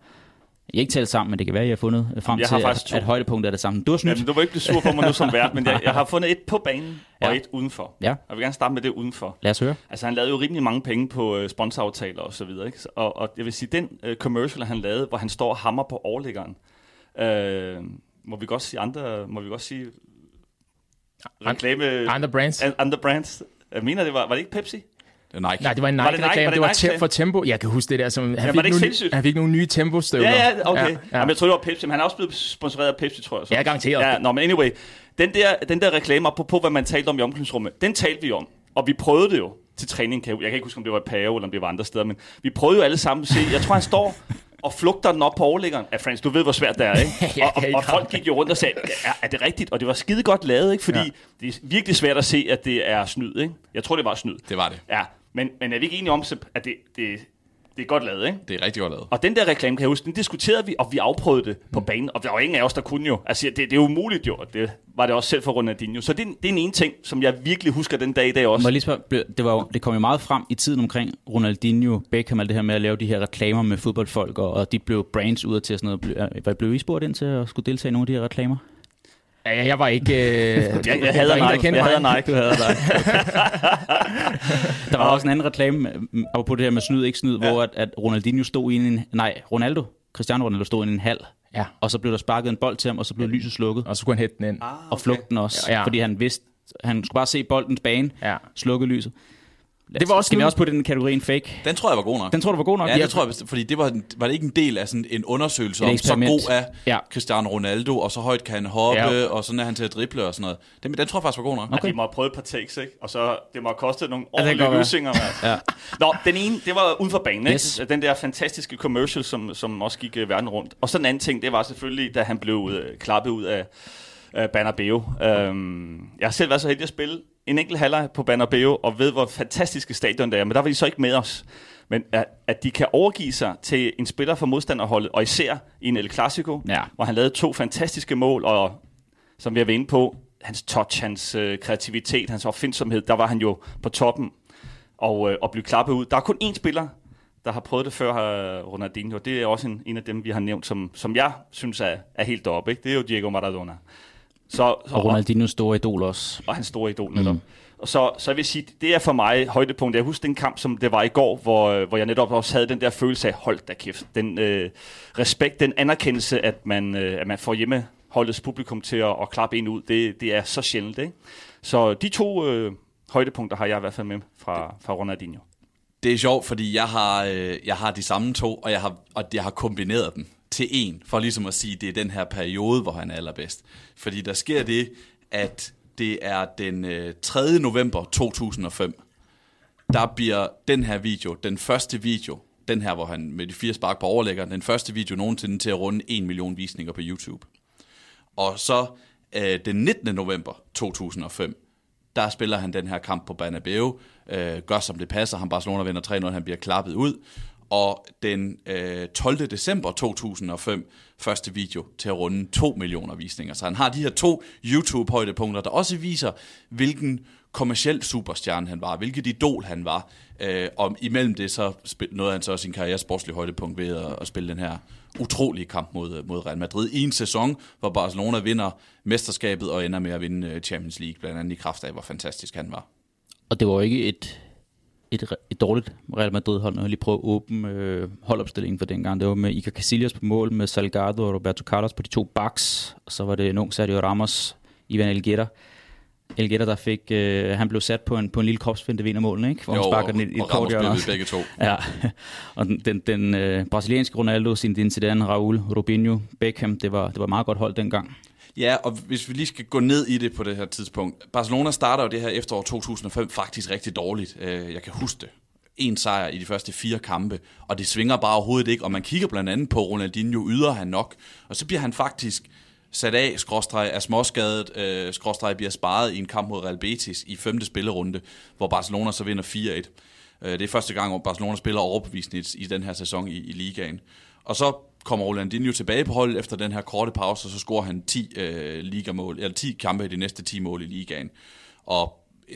S2: I har ikke talt sammen, men det kan være, at I har fundet frem
S5: Jeg
S2: til,
S5: har faktisk
S2: at,
S5: to.
S2: at højdepunktet er det samme. Du har snydt.
S5: Jamen, du vil ikke blive sur på mig nu som vært, men jeg, jeg har fundet et på banen og
S2: Ja.
S5: et udenfor.
S2: Ja.
S5: Jeg vil gerne starte med det udenfor.
S2: Lad os høre.
S5: Altså, han lavede jo rimelig mange penge på øh, sponsoraftaler og så videre, ikke? Og, og jeg vil sige, den øh, commercial, han lavede, hvor han står og hammer på overliggeren, øh, må vi godt sige andre, må vi godt sige reklame,
S4: Andre brands.
S5: an- andre brands. Jeg mener, det var, var det ikke Pepsi?
S3: Det Nike.
S4: Nej, det var en
S5: Var det Nike?
S4: Nike-reklame.
S5: Var det
S4: Det var
S5: Nike?
S4: for Tempo. Jeg kan huske det der, som han,
S5: var
S4: fik, nogle,
S5: sindssygt?
S4: han fik nogle nye Tempo-støvler.
S5: Ja, ja, okay. Ja,
S4: Ja,
S5: ja.
S4: ja.
S5: Jamen, jeg troede, det var Pepsi, men han er også blevet sponsoreret af Pepsi, tror jeg. Så.
S4: Ja, garanteret.
S5: Ja, nå, men anyway. Den der, den der reklame, apropos hvad man talte om i omklædningsrummet, den talte vi om. Og vi prøvede det jo til træning. Jeg, jeg kan ikke huske, om det var i Pave, eller om det var andre steder, men vi prøvede jo alle sammen at se. Jeg tror, han står og flugter den op på overliggeren. Ja, Frans, du ved, hvor svært det er, ikke? *laughs*
S4: Ja,
S5: og, og, og folk gik jo rundt og sagde, er, er det rigtigt? Og det var skide godt lavet, ikke? Fordi ja.
S4: Ja.
S5: det er virkelig svært at se, at det er snyd, ikke? Jeg tror, det var snyd.
S3: Det var det.
S5: Ja, men, men er vi ikke enige om, at det, det, det er godt lavet, ikke?
S3: Det er rigtig godt lavet.
S5: Og den der reklame, kan jeg huske, den diskuterede vi, og vi afprøvede det på banen, og der var ingen af os, der kunne jo. Altså, det, det er umuligt jo, og det var det også selv for Ronaldinho. Så det, det er en ene ting, som jeg virkelig husker den dag i dag
S2: Må
S5: også.
S2: jeg lige spørge, det, var jo, det kom jo meget frem i tiden omkring Ronaldinho, Beckham, alt det her med at lave de her reklamer med fodboldfolk, og, og de blev brands ud til sådan noget. Øh, blev I spurgt ind til at skulle deltage i nogle af de her reklamer?
S4: Ja, jeg var ikke... Øh, *laughs*
S5: Jeg, jeg
S4: ingen, der
S5: Nike, jeg hader Nike.
S2: Du havde dig. *laughs* der var også en anden reklame, og på det her med snyd, ikke snyd, ja. hvor at, at Ronaldinho stod i en... Nej, Ronaldo, Cristiano Ronaldo stod i en hal,
S4: Ja,
S2: og så blev der sparket en bold til ham, og så blev lyset slukket,
S4: og så kunne han hætte den ind.
S5: Ah,
S2: og flugten også,
S4: Ja, ja.
S2: fordi han vidste, han skulle bare se boldens bane,
S4: Ja.
S2: slukke lyset.
S4: Det var også
S2: Skal vi også putte den i kategorien fake?
S3: Den tror jeg var god nok.
S2: Den tror du var god nok?
S3: Ja, det tror jeg, fordi det var, var det ikke en del af sådan en undersøgelse
S2: Et
S3: om, så god er
S2: Ja.
S3: Cristiano Ronaldo, og så højt kan han hoppe,
S4: Ja.
S3: og sådan er han til at drible og sådan noget. Den, den tror jeg faktisk var god nok.
S5: Okay. De må have prøvet et par takes, ikke? Og så det må have kostet nogle ordentlige
S2: være.
S5: lusinger. Ja.
S2: Ja.
S5: Nå, den ene, det var uden for banen,
S2: Yes.
S5: ikke? Den der fantastiske commercial, som, som også gik uh, verden rundt. Og så den anden ting, det var selvfølgelig, da han blev uh, klappet ud af uh, Bernabeu. Um, jeg har selv været så heldig at spille en enkelt halvleg på Bernabeu, og ved, hvor fantastiske stadion det er. Men der var de så ikke med os. Men at, at de kan overgive sig til en spiller fra modstanderholdet, og især i en El Clasico,
S2: Ja.
S5: hvor han lavede to fantastiske mål, og som vi har været inde på, hans touch, hans øh, kreativitet, hans opfindsomhed, der var han jo på toppen og, øh, og blev klappet ud. Der er kun én spiller, der har prøvet det før, øh, Ronaldinho. Det er også en, en af dem, vi har nævnt, som, som jeg synes er, er helt deroppe. Ikke? Det er jo Diego Maradona. Så, så,
S2: Og Ronaldinho's store idol også.
S5: og hans store idol netop. Mm. Og så, så jeg vil sige, det er for mig højdepunkt. Jeg husker den kamp, som det var i går, hvor, øh, hvor jeg netop også havde den der følelse af, hold da kæft, den øh, respekt, den anerkendelse, at man, øh, at man får hjemmeholdets publikum til at, at klappe en ud, det, det er så sjældent. Ikke? Så de to øh, højdepunkter har jeg i hvert fald med fra, fra Ronaldinho.
S3: Det er sjovt, fordi jeg har, øh, jeg har de samme to, og jeg har, og jeg har kombineret dem til en, for ligesom at sige, at det er den her periode, hvor han er allerbedst. Fordi der sker det, at det er den øh, 3. november 2005, der bliver den her video, den første video, den her, hvor han med de fire spark på overlæggeren, den første video nogensinde til at runde 1 million visninger på YouTube. Og så øh, den 19. november 2005, der spiller han den her kamp på Banabeo, øh, gør som det passer, han Barcelona vinder 3-0, han bliver klappet ud, og den øh, 12. december 2005 første video til at runde 2 millioner visninger. Så han har de her to YouTube-højdepunkter, der også viser, hvilken kommersiel superstjerne han var, hvilket idol han var. Øh, og imellem det så nåede han så også sin karriere sportslige højdepunkt ved at, at spille den her utrolige kamp mod, mod Real Madrid i en sæson, hvor Barcelona vinder mesterskabet og ender med at vinde øh, Champions League, blandt andet i kraft af, hvor fantastisk han var.
S2: Og det var ikke et, et, et dårligt Real Madrid-hold, når jeg lige prøver at åbne øh, holdopstillingen for dengang. Det var med Iker Casillas på mål, med Salgado og Roberto Carlos på de to backs, og så var det en ung Sergio Ramos, Ivan Elguera, Elguera, der fik, øh, han blev sat på en, på en lille kropsfinde ved målen, ikke?
S3: Hvor jo, han sparker den i et kort hjørne. begge to. *laughs*
S2: Ja, og den, den, den øh, brasilianske Ronaldo, sin Zidane, Raul, Robinho, Beckham, det var, det var meget godt hold dengang.
S3: Ja, og hvis vi lige skal gå ned i det på det her tidspunkt. Barcelona starter jo det her efterår 2005 faktisk rigtig dårligt. Øh, jeg kan huske det. En sejr i de første fire kampe, og det svinger bare overhovedet ikke. Og man kigger blandt andet på Ronaldinho, yder han nok. Og så bliver han faktisk sat af, skråstreg er småskadet, øh, skråstreg bliver sparet i en kamp mod Real Betis i femte spillerunde, hvor Barcelona så vinder 4-1. Øh, det er første gang, hvor Barcelona spiller overbevisende i den her sæson i, i ligaen. Og så kommer Rolandinho tilbage på holdet efter den her korte pause, og så scorer han 10 øh, ligamål, eller 10 kampe i de næste 10 mål i ligaen. Og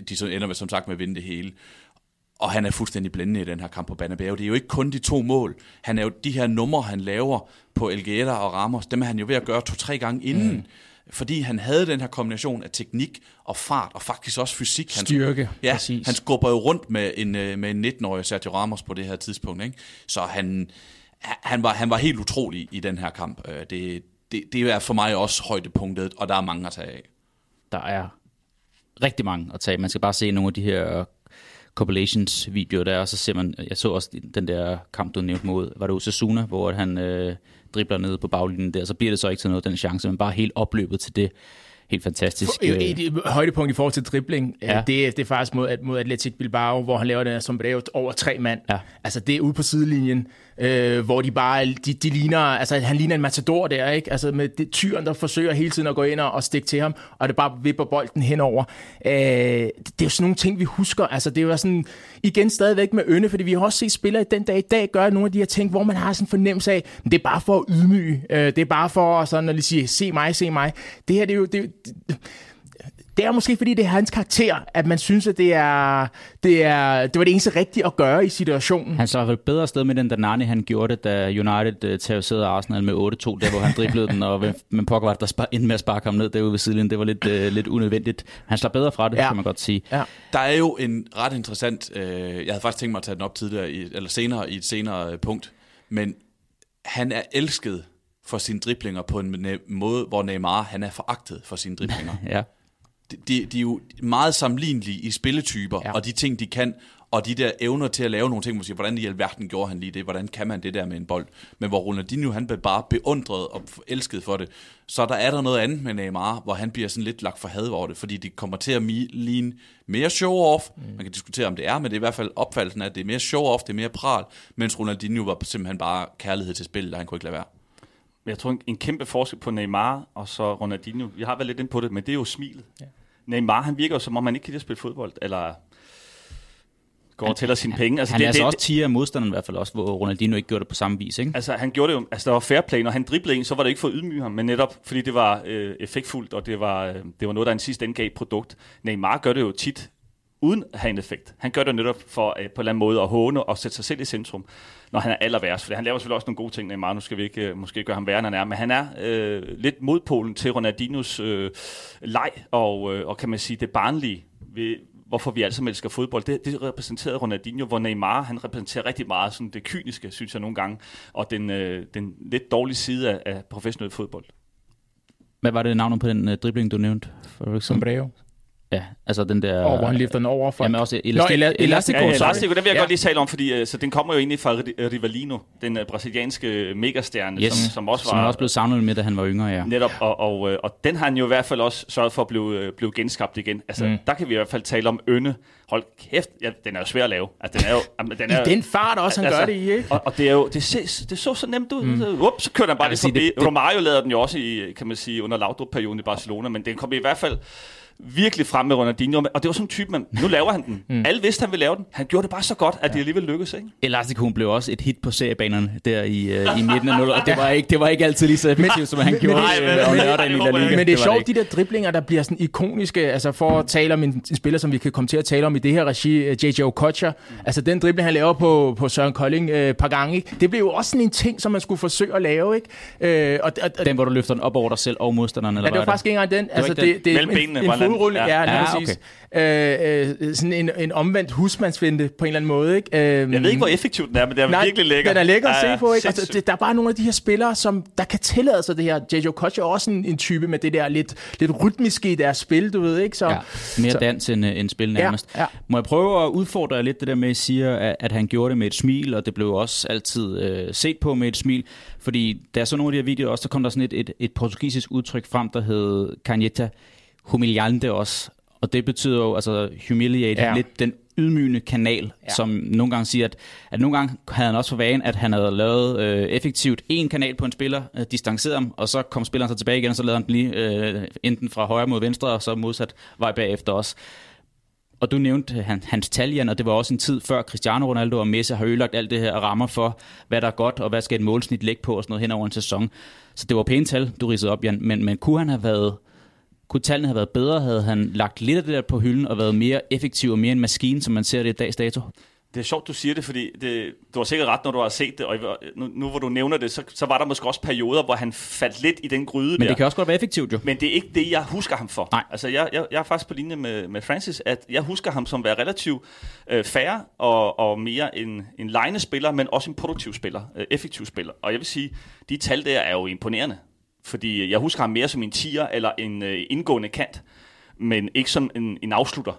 S3: de så ender med, som sagt med at vinde det hele. Og han er fuldstændig blændende i den her kamp på Banabeo. Det er jo ikke kun de to mål. Han er jo de her numre, han laver på Elguera og Ramos, dem er han jo ved at gøre to-tre gange inden. Mm. Fordi han havde den her kombination af teknik og fart, og faktisk også fysik.
S4: Han, Styrke,
S3: ja, præcis. han skubber jo rundt med en, øh, med en 19-årig Sergio Ramos på det her tidspunkt. Ikke? Så han, han, var, han var helt utrolig i den her kamp. Øh, det, det, det er for mig også højdepunktet, og der er mange at tage af.
S2: Der er rigtig mange at tage. Man skal bare se nogle af de her compilations videoer der, og så ser man, jeg så også den der kamp, du nævnte mod, var det Osasuna, hvor han øh, dribler ned på baglinjen der, så bliver det så ikke til noget, den chance, men bare helt opløbet til det. Helt fantastisk. For,
S4: et, et, højdepunkt i forhold til dribling, øh, ja. det, det er faktisk mod, mod Atletic Bilbao, hvor han laver den som brev over tre mand. Ja. Altså det er ude på sidelinjen, øh, hvor de bare, de, de ligner, altså han ligner en matador der, ikke? Altså med det tyren, der forsøger hele tiden at gå ind og, og stikke til ham, og det bare vipper bolden henover. Øh, det, det er jo sådan nogle ting, vi husker. Altså det er jo sådan, igen stadigvæk med ønne, fordi vi har også set spillere i den dag i dag gøre nogle af de her ting, hvor man har sådan en fornemmelse af, men det er bare for at ydmyge. Øh, det er bare for sådan at lige sige, se mig, se mig. Det her, det er jo, det, det, det er måske, fordi det er hans karakter, at man synes, at det, er, det, er, det var det eneste rigtige at gøre i situationen.
S2: Han så vel bedre sted med den, da Nani han gjorde det, da United uh, terroriserede Arsenal med 8-2, der hvor han driblede den, og men det, der spar, endte med at sparke ham ned derude ved siden. Det var lidt, uh, lidt unødvendigt. Han slår bedre fra det, ja. kan man godt sige. Ja.
S3: Der er jo en ret interessant, uh, jeg havde faktisk tænkt mig at tage den op tidligere, i, eller senere i et senere uh, punkt, men han er elsket for sine driblinger på en måde, hvor Neymar han er foragtet for sine driblinger. *laughs*
S2: ja
S3: de, de er jo meget sammenlignelige i spilletyper, ja. og de ting, de kan, og de der evner til at lave nogle ting, siger, hvordan i alverden gjorde han lige det, hvordan kan man det der med en bold, men hvor Ronaldinho, han blev bare beundret og elsket for det, så der er der noget andet med Neymar, hvor han bliver sådan lidt lagt for had over det, fordi det kommer til at ligne mere show-off, mm. man kan diskutere, om det er, men det er i hvert fald opfattelsen af, at det er mere show-off, det er mere pral, mens Ronaldinho var simpelthen bare kærlighed til spil, der han kunne ikke lade være.
S5: Jeg tror, en, en kæmpe forskel på Neymar og så Ronaldinho, vi har været lidt ind på det, men det er jo smilet. Ja. Neymar, han virker jo som om, man ikke kan lide at spille fodbold, eller går og tæller sine penge.
S2: Altså, han det, er altså det, også 10 af modstanderen i hvert fald også, hvor Ronaldinho ikke gjorde det på samme vis. Ikke?
S5: Altså han gjorde det jo, altså der var fair play, når han driblede en, så var det ikke for at ydmyge ham, men netop fordi det var øh, effektfuldt, og det var, øh, det var noget, der en sidste ende gav produkt. Neymar gør det jo tit uden at have en effekt. Han gør det netop for øh, på en eller anden måde at håne og sætte sig selv i centrum, når han er aller værst. For han laver selvfølgelig også nogle gode ting, Neymar. Nu skal vi ikke øh, måske gøre ham værre, end han er. Men han er øh, lidt modpolen til Ronaldinhos øh, leg, og, øh, og kan man sige det barnlige ved, hvorfor vi alle sammen elsker fodbold, det, det repræsenterede Ronaldinho, hvor Neymar, han repræsenterer rigtig meget sådan det kyniske, synes jeg nogle gange, og den, øh, den lidt dårlige side af, af professionel fodbold.
S2: Hvad var det navnet på den øh, dribling, du nævnte?
S4: For Sombrero.
S2: Ja, altså den der...
S4: Og hvor han løfter den over for...
S2: Jamen også elastik, Nå,
S5: ela- Elastico. Ja, Elastico, den vil jeg ja. godt lige tale om, fordi uh, så den kommer jo egentlig fra Rivalino, den uh, brasilianske megastjerne,
S2: yes. som, som også var... Som også blev savnet med, da han var yngre, ja.
S5: Netop, og, og, og, og den har han jo i hvert fald også sørget for at blive, blive genskabt igen. Altså, mm. der kan vi i hvert fald tale om Ønne, hold kæft, ja, den er jo svær at lave. Altså, den er jo, jamen, den er,
S4: I den fart også, han altså, gør det i, ikke?
S5: Og, og det, er jo, det, ses, det så så nemt ud. Mm. Up, så kørte han bare lige forbi. Det, det, Romario lavede den jo også i, kan man sige, under Laudrup-perioden i Barcelona, men den kom i hvert fald virkelig frem med Ronaldinho. Og det var sådan en type, man, nu laver han den. *laughs* Mm. Alle vidste, han ville lave den. Han gjorde det bare så godt, at ja. det alligevel lykkedes. Ikke?
S2: Elastico blev også et hit på seriebanerne der i, uh, i midten af 0. Og det var, ikke, det var ikke altid lige så effektivt, som han men, gjorde men,
S4: det, men, lørdagen i La Liga. Men det er sjovt, de der driblinger, der bliver sådan ikoniske. Altså for at tale om en, en spiller, som vi kan komme til at tale om i det her regi, J.J. Okocha. Mm. Altså den dribling, han laver på, på Søren Kolding uh, par gange. Ikke? Det blev jo også sådan en ting, som man skulle forsøge at lave. Ikke?
S2: Uh, og, og, og, den, hvor du løfter den op over dig selv og modstanderen? Eller
S4: ja, det var, var faktisk ikke engang den. Altså, det, det,
S5: Mellem benene,
S4: en, en fodrulle, ja, ja, præcis. Okay. Øh, øh, sådan en, en omvendt husmandsfinde på en eller anden måde. Ikke? Øh,
S5: jeg ved ikke, hvor effektivt den er, men det er nej, virkelig lækker.
S4: Den er lækker at se på. Ikke? Altså, det, der er bare nogle af de her spillere, som der kan tillade sig det her. J.J. Koch er også en, en type med det der lidt, lidt rytmiske i deres spil, du ved. ikke? Så, ja,
S2: mere så. dans end, end spil nærmest. Ja, ja. Må jeg prøve at udfordre lidt det der med, at sige, at, at han gjorde det med et smil, og det blev også altid øh, set på med et smil. Fordi der er så nogle af de her videoer også, der kom der sådan et, et, et portugisisk udtryk frem, der hed Caneta humiliante også. Og det betyder jo, altså humiliate, ja. lidt den ydmygende kanal, ja. som nogle gange siger, at, at nogle gange havde han også for vane, at han havde lavet øh, effektivt en kanal på en spiller, øh, distanceret ham, og så kom spilleren så tilbage igen, og så lavede han blive øh, enten fra højre mod venstre, og så modsat vej bagefter også. Og du nævnte han, hans tal, Jan, og det var også en tid før Cristiano Ronaldo og Messi har ødelagt alt det her rammer for, hvad der er godt, og hvad skal et målsnit lægge på, og sådan noget hen over en sæson. Så det var pæne tal, du ridsede op, Jan, men, men kunne han have været kunne tallene have været bedre? Havde han lagt lidt af det der på hylden og været mere effektiv og mere en maskine, som man ser det i dags dato?
S5: Det er sjovt, du siger det, fordi det, du har sikkert ret, når du har set det, og nu, nu hvor du nævner det, så, så var der måske også perioder, hvor han faldt lidt i den gryde
S2: Men
S5: der.
S2: det kan også godt være effektivt jo.
S5: Men det er ikke det, jeg husker ham for.
S2: Nej.
S5: Altså, jeg, jeg, jeg er faktisk på linje med, med Francis, at jeg husker ham som være relativt øh, færre og, og mere en, en legnespiller, men også en produktiv spiller, øh, effektiv spiller. Og jeg vil sige, de tal der er jo imponerende. Fordi jeg husker ham mere som en tier eller en øh, indgående kant, men ikke som en, en afslutter.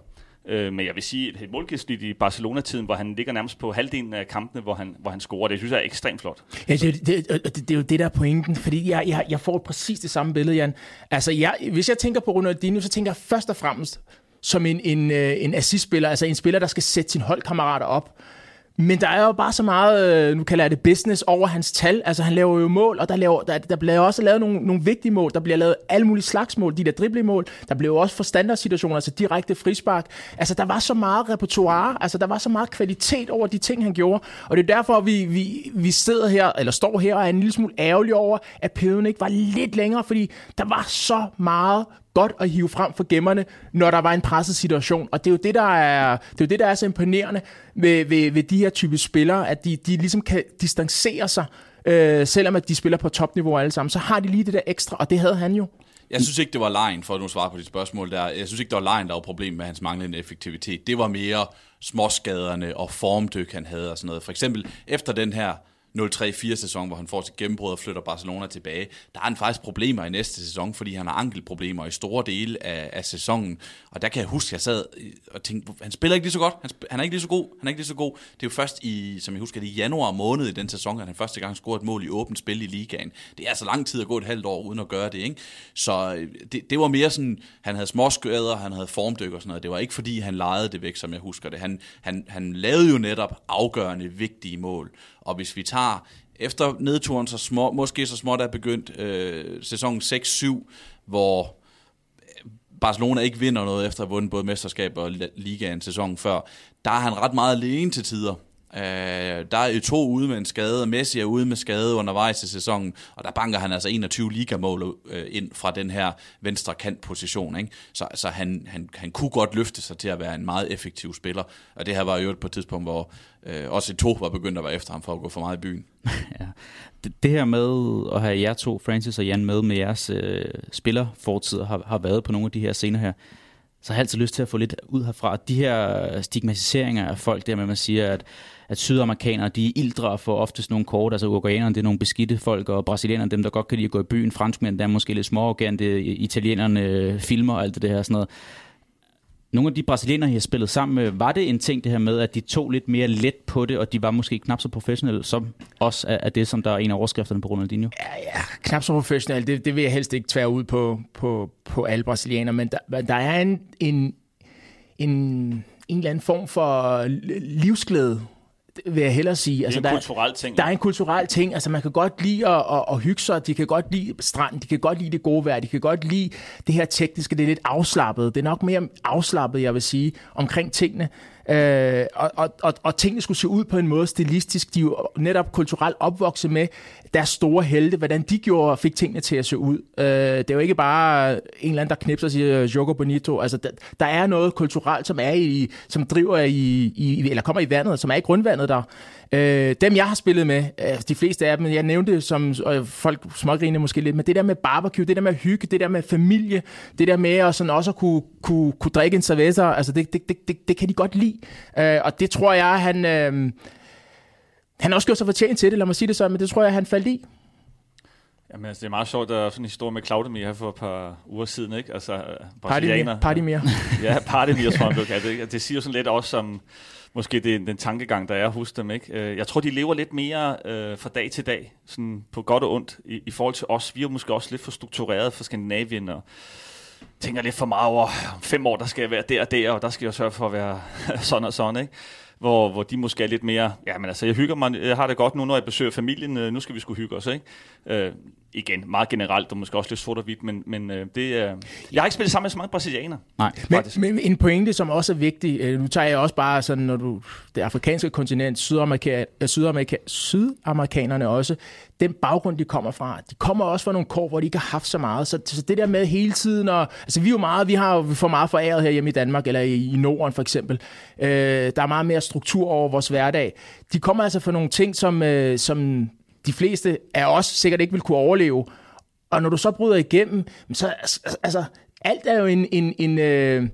S5: Øh, men jeg vil sige, et målgivsligt i Barcelona-tiden, hvor han ligger nærmest på halvdelen af kampene, hvor han, hvor han scorer, det synes jeg er ekstremt flot.
S4: Ja, det, det, det, det er jo det der pointen, fordi jeg, jeg, jeg får præcis det samme billede, Jan. Altså, jeg, hvis jeg tænker på Ronaldinho, så tænker jeg først og fremmest som en, en, øh, en assistspiller, altså en spiller, der skal sætte sine holdkammerater op. Men der er jo bare så meget, øh, nu kalder jeg det business, over hans tal. Altså han laver jo mål, og der, laver, der, der bliver også lavet nogle, nogle vigtige mål. Der bliver lavet alle mulige slags mål, de der driblemål. Der blev også for standardsituationer, altså direkte frispark. Altså der var så meget repertoire, altså der var så meget kvalitet over de ting, han gjorde. Og det er derfor, vi, vi, vi sidder her, eller står her og er en lille smule ærgerlige over, at perioden ikke var lidt længere, fordi der var så meget godt at hive frem for gemmerne, når der var en presset situation. Og det er jo det, der er, det er, jo det, der er så imponerende ved, ved, ved de her type spillere, at de, de ligesom kan distancere sig, øh, selvom at de spiller på topniveau alle sammen, så har de lige det der ekstra, og det havde han jo.
S3: Jeg synes ikke, det var lejen, for at nu svare på dit spørgsmål der. Jeg synes ikke, det var lejen, der var problem med hans manglende effektivitet. Det var mere småskaderne og formdyk, han havde og sådan noget. For eksempel efter den her 0-3-4 sæson, hvor han får sit gennembrud og flytter Barcelona tilbage, der har han faktisk problemer i næste sæson, fordi han har ankelproblemer i store dele af, af sæsonen. Og der kan jeg huske, at jeg sad og tænkte, han spiller ikke lige så godt, han, han er ikke lige så god, han er ikke lige så god. Det er jo først i, som jeg husker, det i januar måned i den sæson, at han første gang scorede et mål i åbent spil i ligaen. Det er altså lang tid at gå et halvt år uden at gøre det, ikke? Så øh, det, det var mere sådan, han havde småskader, han havde formdyk og sådan noget. Det var ikke fordi, han lejede det væk, som jeg husker det. Han, han, han lavede jo netop afgørende, vigtige mål. Og hvis vi tager efter nedturen, så små, måske så småt er begyndt øh, sæsonen 6-7, hvor øh, Barcelona ikke vinder noget efter at have vundet både mesterskab og ligaen sæsonen før, der er han ret meget alene til tider. Øh, der er to ude med en skade, og Messi er ude med skade undervejs i sæsonen, og der banker han altså 21 ligamål øh, ind fra den her venstre kantposition. Ikke? Så, så han, han, han kunne godt løfte sig til at være en meget effektiv spiller, og det her var jo på et tidspunkt, hvor øh, også to var begyndt at være efter ham for at gå for meget i byen. *laughs*
S2: ja. det, det her med at have jer to, Francis og Jan, med med jeres øh, spillerfortid, har, har været på nogle af de her scener her, så har jeg altid lyst til at få lidt ud herfra. De her stigmatiseringer af folk, der med, at man siger, at at sydamerikanere, de er ildre for oftest nogle kort, altså uruguayanerne, det er nogle beskidte folk, og brasilianerne, dem der godt kan lide at gå i byen, franskmænd, der er måske lidt småorgante, italienerne øh, filmer og alt det her sådan noget. Nogle af de brasilianere, jeg spillede spillet sammen med, var det en ting det her med, at de tog lidt mere let på det, og de var måske knap så professionelle som os, af det, som der er en af overskrifterne på Ronaldinho?
S4: Ja, ja knap så professionelle, det, det vil jeg helst ikke tvære ud på, på, på alle brasilianere, men der, der er en, en, en en eller anden form for livsglæde, vil jeg hellere sige.
S5: Altså, det er altså, en kulturel ting.
S4: Der er en kulturel ting. Altså, man kan godt lide at, at, at hygge sig. De kan godt lide strand. De kan godt lide det gode vejr. De kan godt lide det her tekniske. Det er lidt afslappet. Det er nok mere afslappet, jeg vil sige, omkring tingene. Øh, og, og, og, og tingene skulle se ud på en måde stilistisk. De er jo netop kulturelt opvokset med deres store helte, hvordan de gjorde fik tingene til at se ud. Øh, det er jo ikke bare en eller anden, der knipser og siger øh, Jogo Bonito. Altså, der, der er noget kulturelt, som er i, som driver i, i, eller kommer i vandet, som er i grundvandet der. Øh, dem, jeg har spillet med, altså de fleste af dem, jeg nævnte som og folk smågrine måske lidt, men det der med barbecue, det der med hygge, det der med familie, det der med at sådan også at kunne, kunne, kunne drikke en cerveza, altså det, det, det, det, det kan de godt lide. Øh, og det tror jeg, han... Øh, han har også gjort sig fortjent til det, lad mig sige det så, men det tror jeg, han faldt i.
S5: Jamen, altså, det er meget sjovt, der er sådan en historie med Claudemir her for et par uger siden, ikke? Altså, øh,
S4: brasilianer. Party mere. *laughs*
S5: ja, party mere, tror jeg, det, det siger sådan lidt også som, måske det, den tankegang, der er hos dem, ikke? Øh, jeg tror, de lever lidt mere øh, fra dag til dag, sådan på godt og ondt, i, i forhold til os. Vi er måske også lidt for struktureret for Skandinavien, og tænker lidt for meget over, om fem år, der skal jeg være der og der, og der skal jeg sørge for at være *laughs* sådan og sådan, ikke? Hvor, hvor de måske er lidt mere, ja, men altså, jeg hygger mig, jeg har det godt nu, når jeg besøger familien, øh, nu skal vi sgu hygge os, ikke? Øh, igen, meget generelt, og måske også lidt sort og hvidt, men, men øh, det er... Jeg har ikke spillet sammen med så mange brasilianer.
S4: Nej, men, men en pointe, som også er vigtig, øh, nu tager jeg også bare sådan, når du... Det afrikanske kontinent, Sydamerika, øh, Sydamerika, sydamerikanerne også, den baggrund, de kommer fra, de kommer også fra nogle kår, hvor de ikke har haft så meget. Så, så det der med hele tiden, og, altså vi er jo meget, vi har vi får meget foræret her hjemme i Danmark, eller i, i Norden for eksempel. Øh, der er meget mere struktur over vores hverdag. De kommer altså fra nogle ting, som, øh, som de fleste af os sikkert ikke vil kunne overleve. Og når du så bryder igennem, så altså, alt er jo en, en, en øh,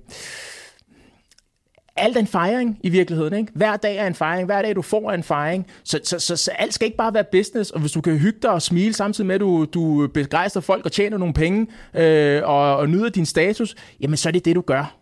S4: alt er en fejring i virkeligheden. Ikke? Hver dag er en fejring. Hver dag, du får en fejring. Så, så, så, så alt skal ikke bare være business. Og hvis du kan hygge dig og smile samtidig med, at du, du begejstrer folk og tjener nogle penge øh, og, og nyder din status, jamen så er det det, du gør.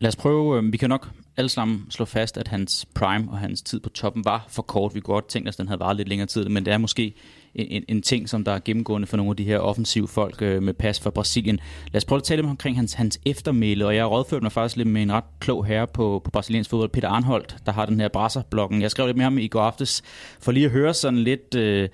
S2: Lad os prøve, øh, vi kan nok alle sammen slå fast, at hans prime og hans tid på toppen var for kort. Vi kunne godt tænke os, at den havde varet lidt længere tid, men det er måske en, en ting, som der er gennemgående for nogle af de her offensive folk øh, med pas fra Brasilien. Lad os prøve at tale lidt omkring hans, hans eftermæle, og jeg har rådført mig faktisk lidt med en ret klog herre på, på brasiliansk fodbold, Peter Arnholdt, der har den her brasserbloggen. Jeg skrev lidt med ham i går aftes, for lige at høre sådan lidt... Øh,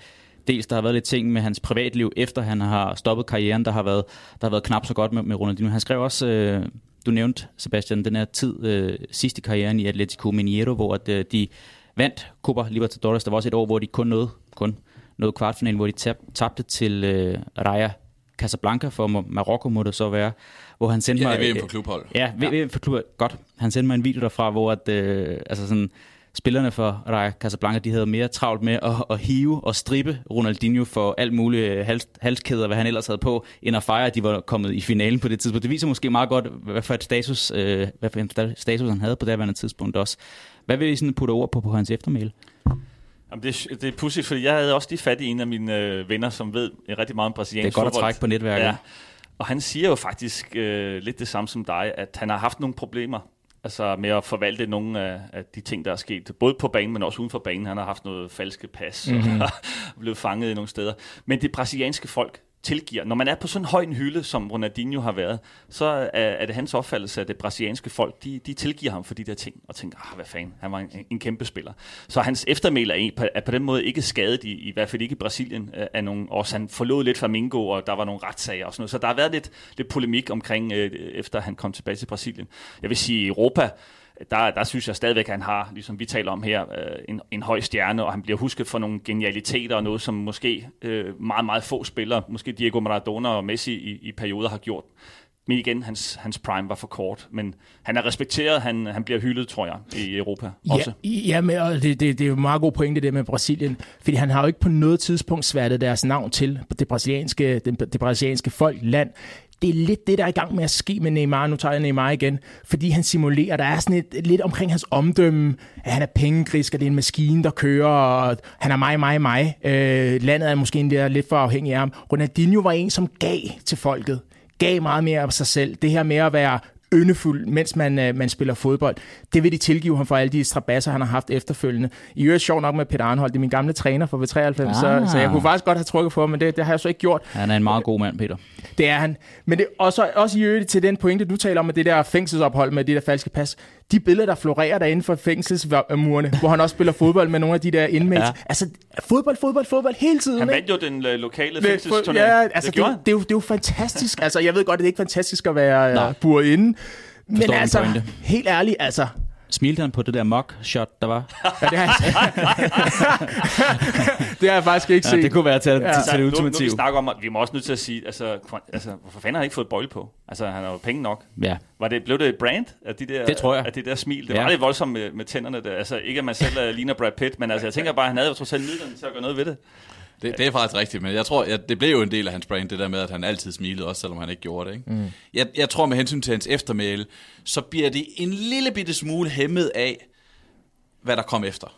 S2: dels der har været lidt ting med hans privatliv, efter han har stoppet karrieren, der har været, der har været knap så godt med, med Ronaldinho. Han skrev også, øh, du nævnte, Sebastian, den her tid øh, sidst i karrieren i Atletico Mineiro, hvor at, øh, de vandt Copa Libertadores. Der var også et år, hvor de kun nåede, kun nåede kvartfinalen, hvor de tab, tabte til øh, Raja Casablanca for Marokko må det så være, hvor han sendte
S3: ja,
S2: mig...
S3: Ja, VM for klubhold.
S2: Ja, VM for klubhold. Godt. Han sendte mig en video derfra, hvor at, øh, altså sådan, spillerne for Raja Casablanca, de havde mere travlt med at, at hive og strippe Ronaldinho for alt muligt hals, halskæder, hvad han ellers havde på, end at fejre, at de var kommet i finalen på det tidspunkt. Det viser måske meget godt, hvad for et status, øh, hvad for en status han havde på det her tidspunkt også. Hvad vil I sådan putte ord på på hans eftermæl?
S5: Jamen det, er, det er pudsigt, fordi jeg havde også lige fat i en af mine øh, venner, som ved rigtig meget om brasiliansk
S2: fodbold. Det er godt at trække på netværket. Ja.
S5: Og han siger jo faktisk øh, lidt det samme som dig, at han har haft nogle problemer altså med at forvalte nogle af, af de ting, der er sket, både på banen, men også uden for banen. Han har haft noget falske pas, mm-hmm. og mhm. *laughs* blevet fanget i nogle steder. Men det brasilianske folk, tilgiver. Når man er på sådan en høj en hylde, som Ronaldinho har været, så er, er det hans opfattelse, at det brasilianske folk, de, de tilgiver ham for de der ting, og tænker, ah, hvad fanden, han var en, en kæmpe spiller. Så hans eftermæl er, på, er på den måde ikke skadet, i, i hvert fald ikke i Brasilien, af nogle år. Han forlod lidt Flamingo, og der var nogle retssager og sådan noget. Så der har været lidt, lidt polemik omkring, øh, efter han kom tilbage til Brasilien. Jeg vil sige, i Europa, der, der synes jeg stadigvæk, at han har, ligesom vi taler om her, øh, en, en høj stjerne, og han bliver husket for nogle genialiteter og noget, som måske øh, meget, meget få spillere, måske Diego Maradona og Messi i, i perioder har gjort. Men igen, hans, hans prime var for kort. Men han er respekteret, han, han bliver hyldet, tror jeg, i Europa også.
S4: Ja, ja men, og det, det, det er jo meget god pointe det med Brasilien. Fordi han har jo ikke på noget tidspunkt sværtet deres navn til det brasilianske, det, det brasilianske folk, land det er lidt det, der er i gang med at ske med Neymar. Nu tager jeg Neymar igen. Fordi han simulerer, der er sådan et, lidt omkring hans omdømme, at han er pengegrisk, og det er en maskine, der kører, og han er mig, mig, mig. Øh, landet er måske en der lidt for afhængig af ham. Ronaldinho var en, som gav til folket. Gav meget mere af sig selv. Det her med at være yndefuld, mens man, øh, man spiller fodbold. Det vil de tilgive ham for alle de strabasser, han har haft efterfølgende. I øvrigt sjovt nok med Peter Arnhold, det er min gamle træner fra V93, ah. så, så jeg kunne faktisk godt have trykket på ham, men det, det har jeg så ikke gjort.
S2: Han er en meget god mand, Peter.
S4: Det er han. Men det også, også i øvrigt til den pointe, du taler om, med det der fængselsophold med det der falske pas. De billeder, der florerer derinde for fængselsmurene, hvor han også spiller fodbold med nogle af de der inmates. Ja. Altså, fodbold, fodbold, fodbold hele tiden.
S5: Han vandt jo den øh, lokale fængselsturnering.
S4: Ja, altså,
S5: det
S4: det, det, det, er jo, det er jo fantastisk. Altså, jeg ved godt, at det er ikke fantastisk at være uh, buret inde. Men altså,
S2: pointe.
S4: helt ærligt, altså...
S2: Smilte han på det der mock-shot, der var?
S4: Ja, det, har jeg, *laughs* det har jeg faktisk ikke
S2: Ja,
S4: set.
S2: det kunne være til,
S4: Ja.
S2: til, til det
S5: nu, nu, vi
S2: ultimative.
S5: snakker om, at vi må også nødt til at sige, altså, altså hvorfor fanden har han ikke fået bøjle på? Altså, han har jo penge nok.
S2: Ja.
S5: Var det, blev det et brand af de der,
S2: Det tror jeg.
S5: Af det der smil? Det
S2: Ja.
S5: var lidt voldsomt med, med tænderne der. Altså, ikke at man selv uh, ligner Brad Pitt, men altså, jeg tænker bare, at han havde jo trods alt midlerne til at gøre noget ved det.
S3: Det, det er faktisk rigtigt, men jeg tror, at det blev jo en del af hans brand, det der med, at han altid smilede, også selvom han ikke gjorde det. Ikke? Mm. Jeg, jeg tror med hensyn til hans eftermæle, så bliver det en lille bitte smule hæmmet af, hvad der kom efter.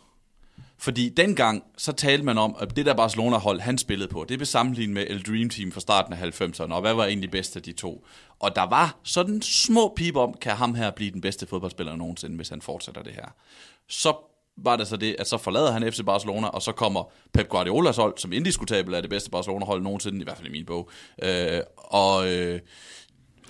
S3: Fordi dengang, så talte man om, at det der Barcelona-hold, han spillede på, det blev sammenlignet med El Dream Team fra starten af 90'erne, og hvad var egentlig bedst af de to? Og der var sådan små pip om, kan ham her blive den bedste fodboldspiller nogensinde, hvis han fortsætter det her. Så var det så det, at så forlader han FC Barcelona, og så kommer Pep Guardiolas hold, som indiskutabelt er det bedste Barcelona-hold nogensinde, i hvert fald i min bog, øh, og, øh,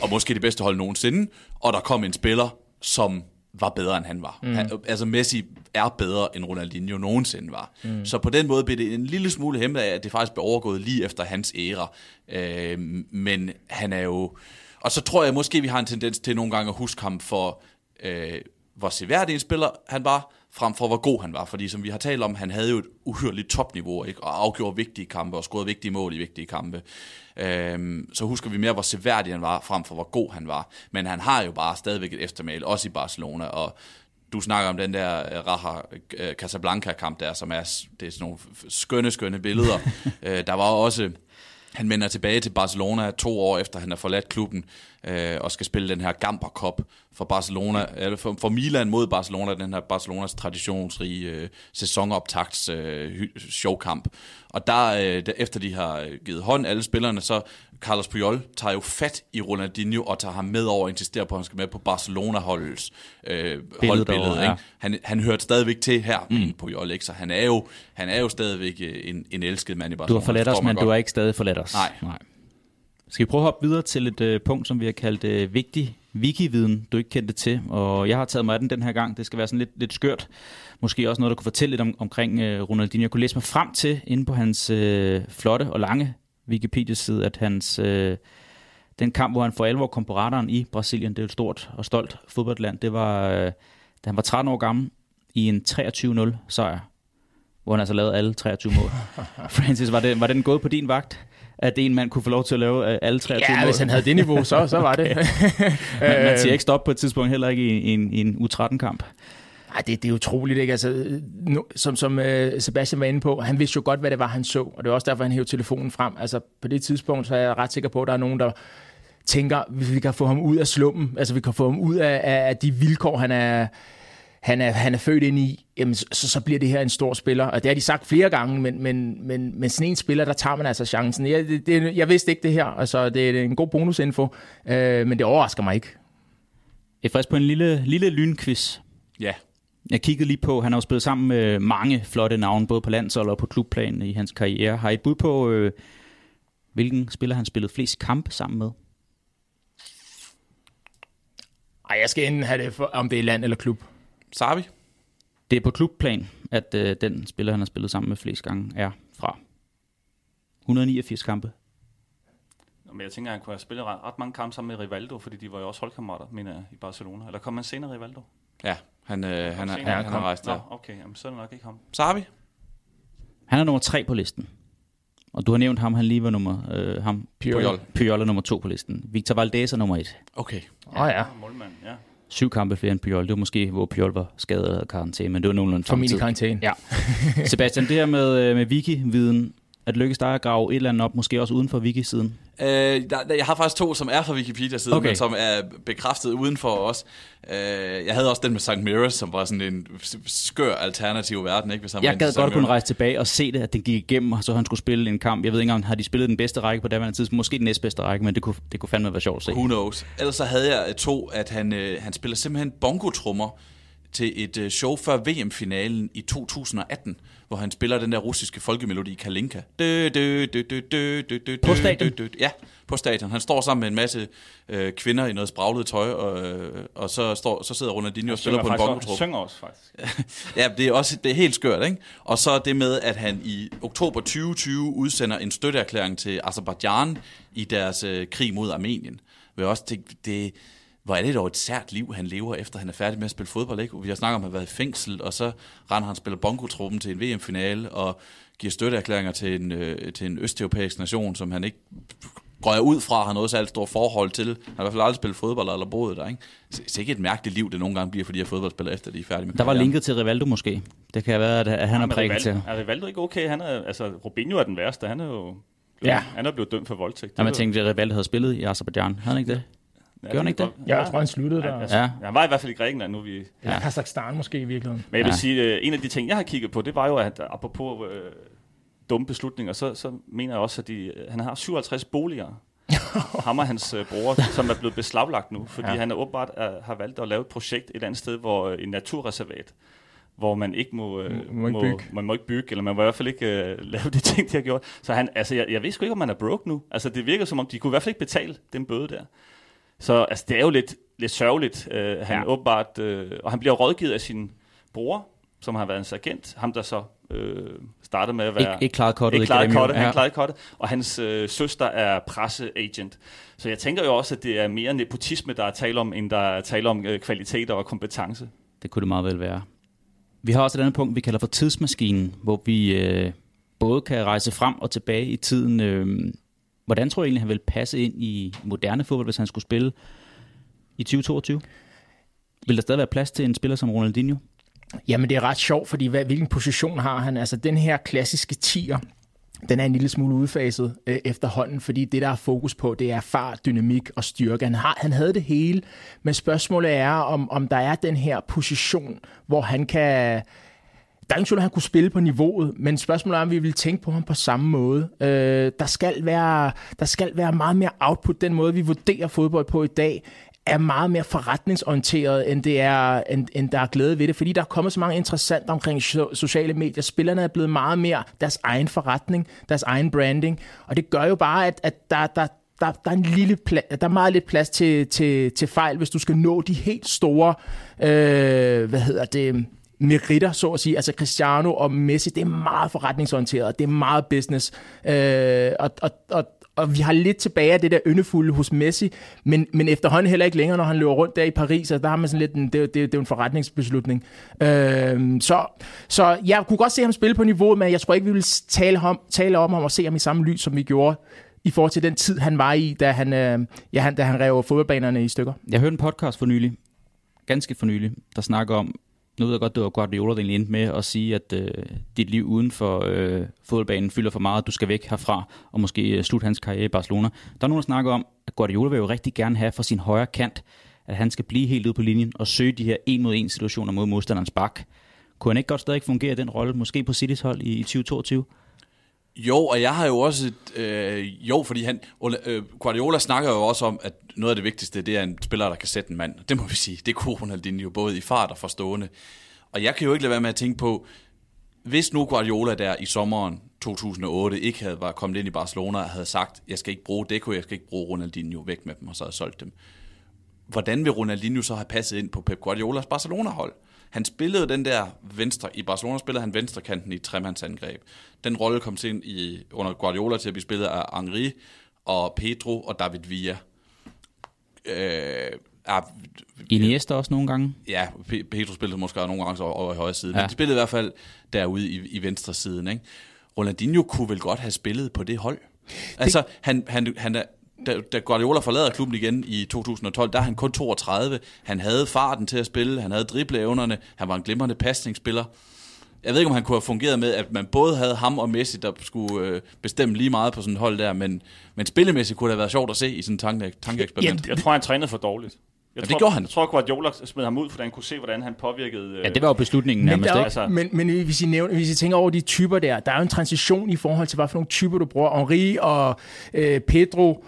S3: og måske det bedste hold nogensinde, og der kom en spiller, som var bedre end han var. Mm. Han, altså Messi er bedre end Ronaldinho nogensinde var. Mm. Så på den måde blev det en lille smule hæmmet af, at det faktisk blev overgået lige efter hans æra. Øh, men han er jo... Og så tror jeg måske, vi har en tendens til nogle gange at huske ham for, øh, hvor seværdig en spiller han var, frem for hvor god han var. Fordi som vi har talt om, han havde jo et uhyrligt topniveau, ikke? og afgjorde vigtige kampe, og scorede vigtige mål i vigtige kampe. Øhm, så husker vi mere, hvor seværdig han var, frem for hvor god han var. Men han har jo bare stadigvæk et eftermæl, også i Barcelona, og du snakker om den der øh, Raja øh, Casablanca-kamp der, som er, det er sådan nogle skønne, skønne billeder. *laughs* øh, der var også, han vender tilbage til Barcelona to år efter, han har forladt klubben, øh, og skal spille den her Gamper Cup for Barcelona, eller for, for Milan mod Barcelona, den her Barcelonas traditionsrige øh, sæsonoptagts øh, showkamp. Og der, øh, der, efter de har øh, givet hånd, alle spillerne, så Carlos Puyol tager jo fat i Ronaldinho og tager ham med over og insisterer på, at han skal med på Barcelona-holdets øh, holdbillede. Ikke?
S2: ja.
S3: Han, han hørte stadigvæk til her, mm. Puyol, ikke? så han er jo, han er jo stadigvæk øh, en, en elsket mand i
S2: Du
S3: Barcelona.
S2: har forladt os, men du
S3: godt.
S2: har ikke stadig forladt os.
S3: Nej.
S2: Nej. Skal vi prøve at hoppe videre til et øh, punkt, som vi har kaldt øh, vigtig wiki-viden, du ikke kendte til. Og jeg har taget mig af den den her gang. Det skal være sådan lidt, lidt skørt. Måske også noget, der kunne fortælle lidt om, omkring øh, Ronaldinho. Jeg kunne læse mig frem til, inde på hans øh, flotte og lange Wikipedia-side, at hans... Øh, den kamp, hvor han for alvor kom på radaren i Brasilien, det er jo et stort og stolt fodboldland, det var, øh, da han var 13 år gammel, i en 23-0 sejr, hvor han altså lavede alle 23 mål. *laughs* Francis, var, det, var den gået på din vagt, at en mand kunne få lov til at lave øh, alle 23
S4: Ja,
S2: mål?
S4: hvis han havde det niveau, så, så var det. *laughs*
S2: man, man siger ikke stop på et tidspunkt, heller ikke i, i, en, i en U13-kamp.
S4: Ej, det, det er utroligt, ikke? Altså, nu, som som uh, Sebastian var inde på, han vidste jo godt, hvad det var, han så, og det var også derfor, han hævde telefonen frem. Altså, på det tidspunkt, så er jeg ret sikker på, at der er nogen, der tænker, hvis vi kan få ham ud af slummen, altså vi kan få ham ud af, af, af de vilkår, han er, han er, han er født ind i, jamen, så, så bliver det her en stor spiller. Og det har de sagt flere gange, men, men, men, men sådan en spiller, der tager man altså chancen. Jeg, det, det, jeg vidste ikke det her, altså det er en god bonusinfo, øh, men det overrasker mig ikke.
S2: Jeg er frisk på en lille, lille lynquiz.
S3: Ja,
S2: Jeg kiggede lige på, han har jo spillet sammen med mange flotte navne, både på landshold og på klubplan i hans karriere. Har I et bud på, øh, hvilken spiller han spillet flest kampe sammen med?
S4: Ej, jeg skal enten have det, for, om det er land eller klub.
S3: Sabi.
S2: Det er på klubplan, at øh, den spiller, han har spillet sammen med flest gange, er fra 189 kampe.
S5: Nå, Men jeg tænker, at han kunne have spillet ret, ret mange kampe sammen med Rivaldo, fordi de var jo også holdkammerater, mener jeg, i Barcelona. Eller kom han senere, Rivaldo?
S3: Ja, han, øh, han, er,
S5: senere?
S3: han, han har rejst
S5: Nå,
S3: der.
S5: okay, jamen, så er det nok ikke ham.
S3: Sabi.
S2: Han er nummer tre på listen. Og du har nævnt ham, han lige var nummer... Øh, ham,
S3: Puyol.
S2: Puyol er nummer to på listen. Victor Valdez er nummer et.
S3: Okay.
S4: Åh oh, ja,
S5: Målmand, ja.
S2: Syv kampe flere end Puyol. Det var måske, hvor Puyol var skadet havde karantæne, men det var nogenlunde
S4: for min
S2: samme tid.
S4: karantæne.
S2: Ja. *laughs* Sebastian, det her med, øh, med wiki-viden, at lykkes dig at grave et eller andet op, måske også uden for wiki-siden?
S3: Øh, der, jeg har faktisk to, som er fra Wikipedia-siden,
S2: Okay.
S3: men som er bekræftet udenfor os. Øh, jeg havde også den med St. Mirrors, som var sådan en skør alternativ verden, ikke? Hvis han
S2: Jeg gad godt kunne rejse tilbage og se det, at den gik igennem, og så han skulle spille en kamp. Jeg ved ikke engang, har de spillet den bedste række på daværende tidspunkt? Måske den næstbedste række, men det kunne, det kunne fandme være sjovt at se.
S3: Who knows? Ellers så havde jeg to, at han, øh, han spiller simpelthen bongotrummer til et øh, show før VM-finalen i 2018, hvor han spiller den der russiske folkemelodi Kalinka. Dø, dø, dø, dø, dø, dø, dø,
S2: På stadion?
S3: dø, dø. Ja, på stadion. Han står sammen med en masse øh, kvinder i noget spraglet tøj, og, øh, og så, står, så sidder Ronaldinho og spiller på en bongotrup.
S5: synger også, faktisk. *laughs*
S3: Ja, det er også det er helt skørt, ikke? Og så det med, at han i oktober 2020 udsender en støtteerklæring til Azerbaijan i deres øh, krig mod Armenien. Vil jeg også tænke, det, hvor er det dog et sært liv, han lever, efter han er færdig med at spille fodbold, ikke? Vi har snakket om, at han har været i fængsel, og så render han spiller bongotruppen til en VM-finale, og giver støtteerklæringer til en, øh, til en østeuropæisk nation, som han ikke går jeg ud fra, har noget særligt stort forhold til. Han har i hvert fald aldrig spillet fodbold eller boet der, ikke? Så det er ikke et mærkeligt liv, det nogle gange bliver for de her fodboldspillere, efter de er færdige med
S2: Der var linket til Rivaldo måske. Det kan være, at, at han er
S5: Men
S2: prikket til.
S5: Rivaldo, er Rivaldo ikke okay? Han er, altså, Robinho er den værste. Han er jo
S4: Ja.
S5: ja. han er blevet dømt for voldtægt.
S2: Jamen, jeg
S5: er
S2: tænkte, at Rivaldo havde spillet i Azerbaijan. Havde han ikke det?
S5: Ja,
S2: Gjorde han ikke det?
S4: Ja, jeg tror, han sluttede der.
S5: Ja, altså,
S2: Ja.
S5: ja. Han var i hvert fald i Grækenland nu. Vi...
S4: Ja. Kazakhstan måske i virkeligheden.
S5: Men jeg vil
S2: Ja.
S5: sige, øh, en af de ting, jeg har kigget på, det var jo, at apropos øh, dumme beslutninger, så, så mener jeg også, at de, øh, han har 57 boliger. *laughs* Ham og hans øh, bror, som er blevet beslaglagt nu, fordi
S4: Ja.
S5: ja. han er åbenbart er, har valgt at lave et projekt et andet sted, hvor øh, en naturreservat, hvor man ikke må, øh,
S4: Må- må ikke bygge.
S5: man må ikke bygge, eller man må i hvert fald ikke øh, *laughs* lave de ting, de har gjort. Så han, altså, jeg, jeg ved sgu ikke, om man er broke nu. Altså, det virker som om, de kunne i hvert fald ikke betale den bøde der. Så altså, det er jo lidt, lidt sørgeligt. Øh, han
S4: Ja.
S5: åbenbart, øh, og han bliver rådgivet af sin bror, som har været en agent. Ham, der så øh, startede med at være...
S2: Ikke, ikke klaret kortet.
S5: ikke
S2: igennem, jo.
S5: kortet,
S2: Ja.
S5: han klarede kortet, og hans øh, søster er presseagent. Så jeg tænker jo også, at det er mere nepotisme, der er tale om, end der er tale om øh, kvaliteter og kompetence.
S2: Det kunne det meget vel være. Vi har også et andet punkt, vi kalder for tidsmaskinen, hvor vi øh, både kan rejse frem og tilbage i tiden. Øh, hvordan tror jeg egentlig, han vil passe ind i moderne fodbold, hvis han skulle spille i 2022? Vil der stadig være plads til en spiller som Ronaldinho?
S4: Jamen, det er ret sjovt, fordi hvad, hvilken position har han? Altså, den her klassiske tier, den er en lille smule udfaset øh, efterhånden, fordi det, der er fokus på, det er fart, dynamik og styrke. Han, har, han havde det hele, men spørgsmålet er, om, om der er den her position, hvor han kan... Der er ingen tvivl, at han kunne spille på niveauet, men spørgsmålet er, om vi vil tænke på ham på samme måde. Øh, der, skal være, der skal være meget mere output. Den måde, vi vurderer fodbold på i dag, er meget mere forretningsorienteret, end, det er, end, end der er glæde ved det, fordi der er kommet så mange interessant omkring so- sociale medier. Spillerne er blevet meget mere deres egen forretning, deres egen branding, og det gør jo bare, at, at der, der, der, der, er en lille pla- der er meget lidt plads til, til, til fejl, hvis du skal nå de helt store, øh, hvad hedder det, meritter, så at sige. Altså Cristiano og Messi, det er meget forretningsorienteret, det er meget business. Øh, og, og, og, og vi har lidt tilbage af det der yndefulde hos Messi, men, men efterhånden heller ikke længere, når han løber rundt der i Paris, og der har man sådan lidt, en, det, det, det er jo en forretningsbeslutning. Øh, så, så jeg kunne godt se ham spille på niveau, men jeg tror ikke, vi vil tale om, tale om ham og se ham i samme lys, som vi gjorde i forhold til den tid, han var i, da han, øh, ja, han, da han rev fodboldbanerne i stykker.
S2: Jeg hørte en podcast for nylig, ganske for nylig, der snakker om, nu ved jeg godt, det var Guardiola, der egentlig endte med at sige, at øh, dit liv uden for øh, fodboldbanen fylder for meget, du skal væk herfra, og måske øh, slutte hans karriere i Barcelona. Der er nogen, der snakker om, at Guardiola vil jo rigtig gerne have for sin højre kant, at han skal blive helt ude på linjen og søge de her en mod en situationer mod modstanderens bak. Kunne han ikke godt stadig fungere i den rolle, måske på Citys hold i, i 2022?
S3: Jo, og jeg har jo også... et, Øh, jo, fordi han, øh, Guardiola snakker jo også om, at noget af det vigtigste, det er en spiller, der kan sætte en mand. Det må vi sige. Det kunne Ronaldinho både i fart og forstående. Og jeg kan jo ikke lade være med at tænke på, hvis nu Guardiola der i sommeren 2008 ikke havde var kommet ind i Barcelona og havde sagt, jeg skal ikke bruge Deco, jeg skal ikke bruge Ronaldinho væk med dem, og så havde solgt dem. Hvordan vil Ronaldinho så have passet ind på Pep Guardiolas Barcelona-hold? Han spillede den der venstre, i Barcelona spillede han venstrekanten i tremandsangreb. Den rolle kom til ind i, under Guardiola til at blive spillet af Henri og Pedro og David Villa. Øh, er,
S2: Iniesta også nogle gange?
S3: ja, Pe- Pedro spillede måske også nogle gange over i højre side, ja.
S2: Ja.
S3: men de spillede i hvert fald derude i, i venstre siden. Ikke? Ronaldinho kunne vel godt have spillet på det hold. Altså, han, han, han er, da, da Guardiola forlader klubben igen i 2012, der er han kun 32. Han havde farten til at spille, han havde dribleevnerne, han var en glimrende pasningsspiller. jeg ved ikke, om han kunne have fungeret med, at man både havde ham og Messi, der skulle øh, bestemme lige meget på sådan et hold der, men, men spillemæssigt kunne det have været sjovt at se i sådan en tanke, tankeeksperiment.
S5: Jeg tror, han trænede for dårligt. Jeg
S3: Ja,
S5: tror,
S3: det gjorde han.
S5: Jeg tror, Guardiola smed ham ud, fordi han kunne se, hvordan han påvirkede...
S2: Ja, det var jo beslutningen
S4: Men,
S2: nærmest,
S4: der,
S2: ikke?
S5: Altså-
S4: men, men hvis, I nævner, hvis I tænker over de typer der, der er jo en transition i forhold til, hvad for nogle typer du bruger. Henri og øh, Pedro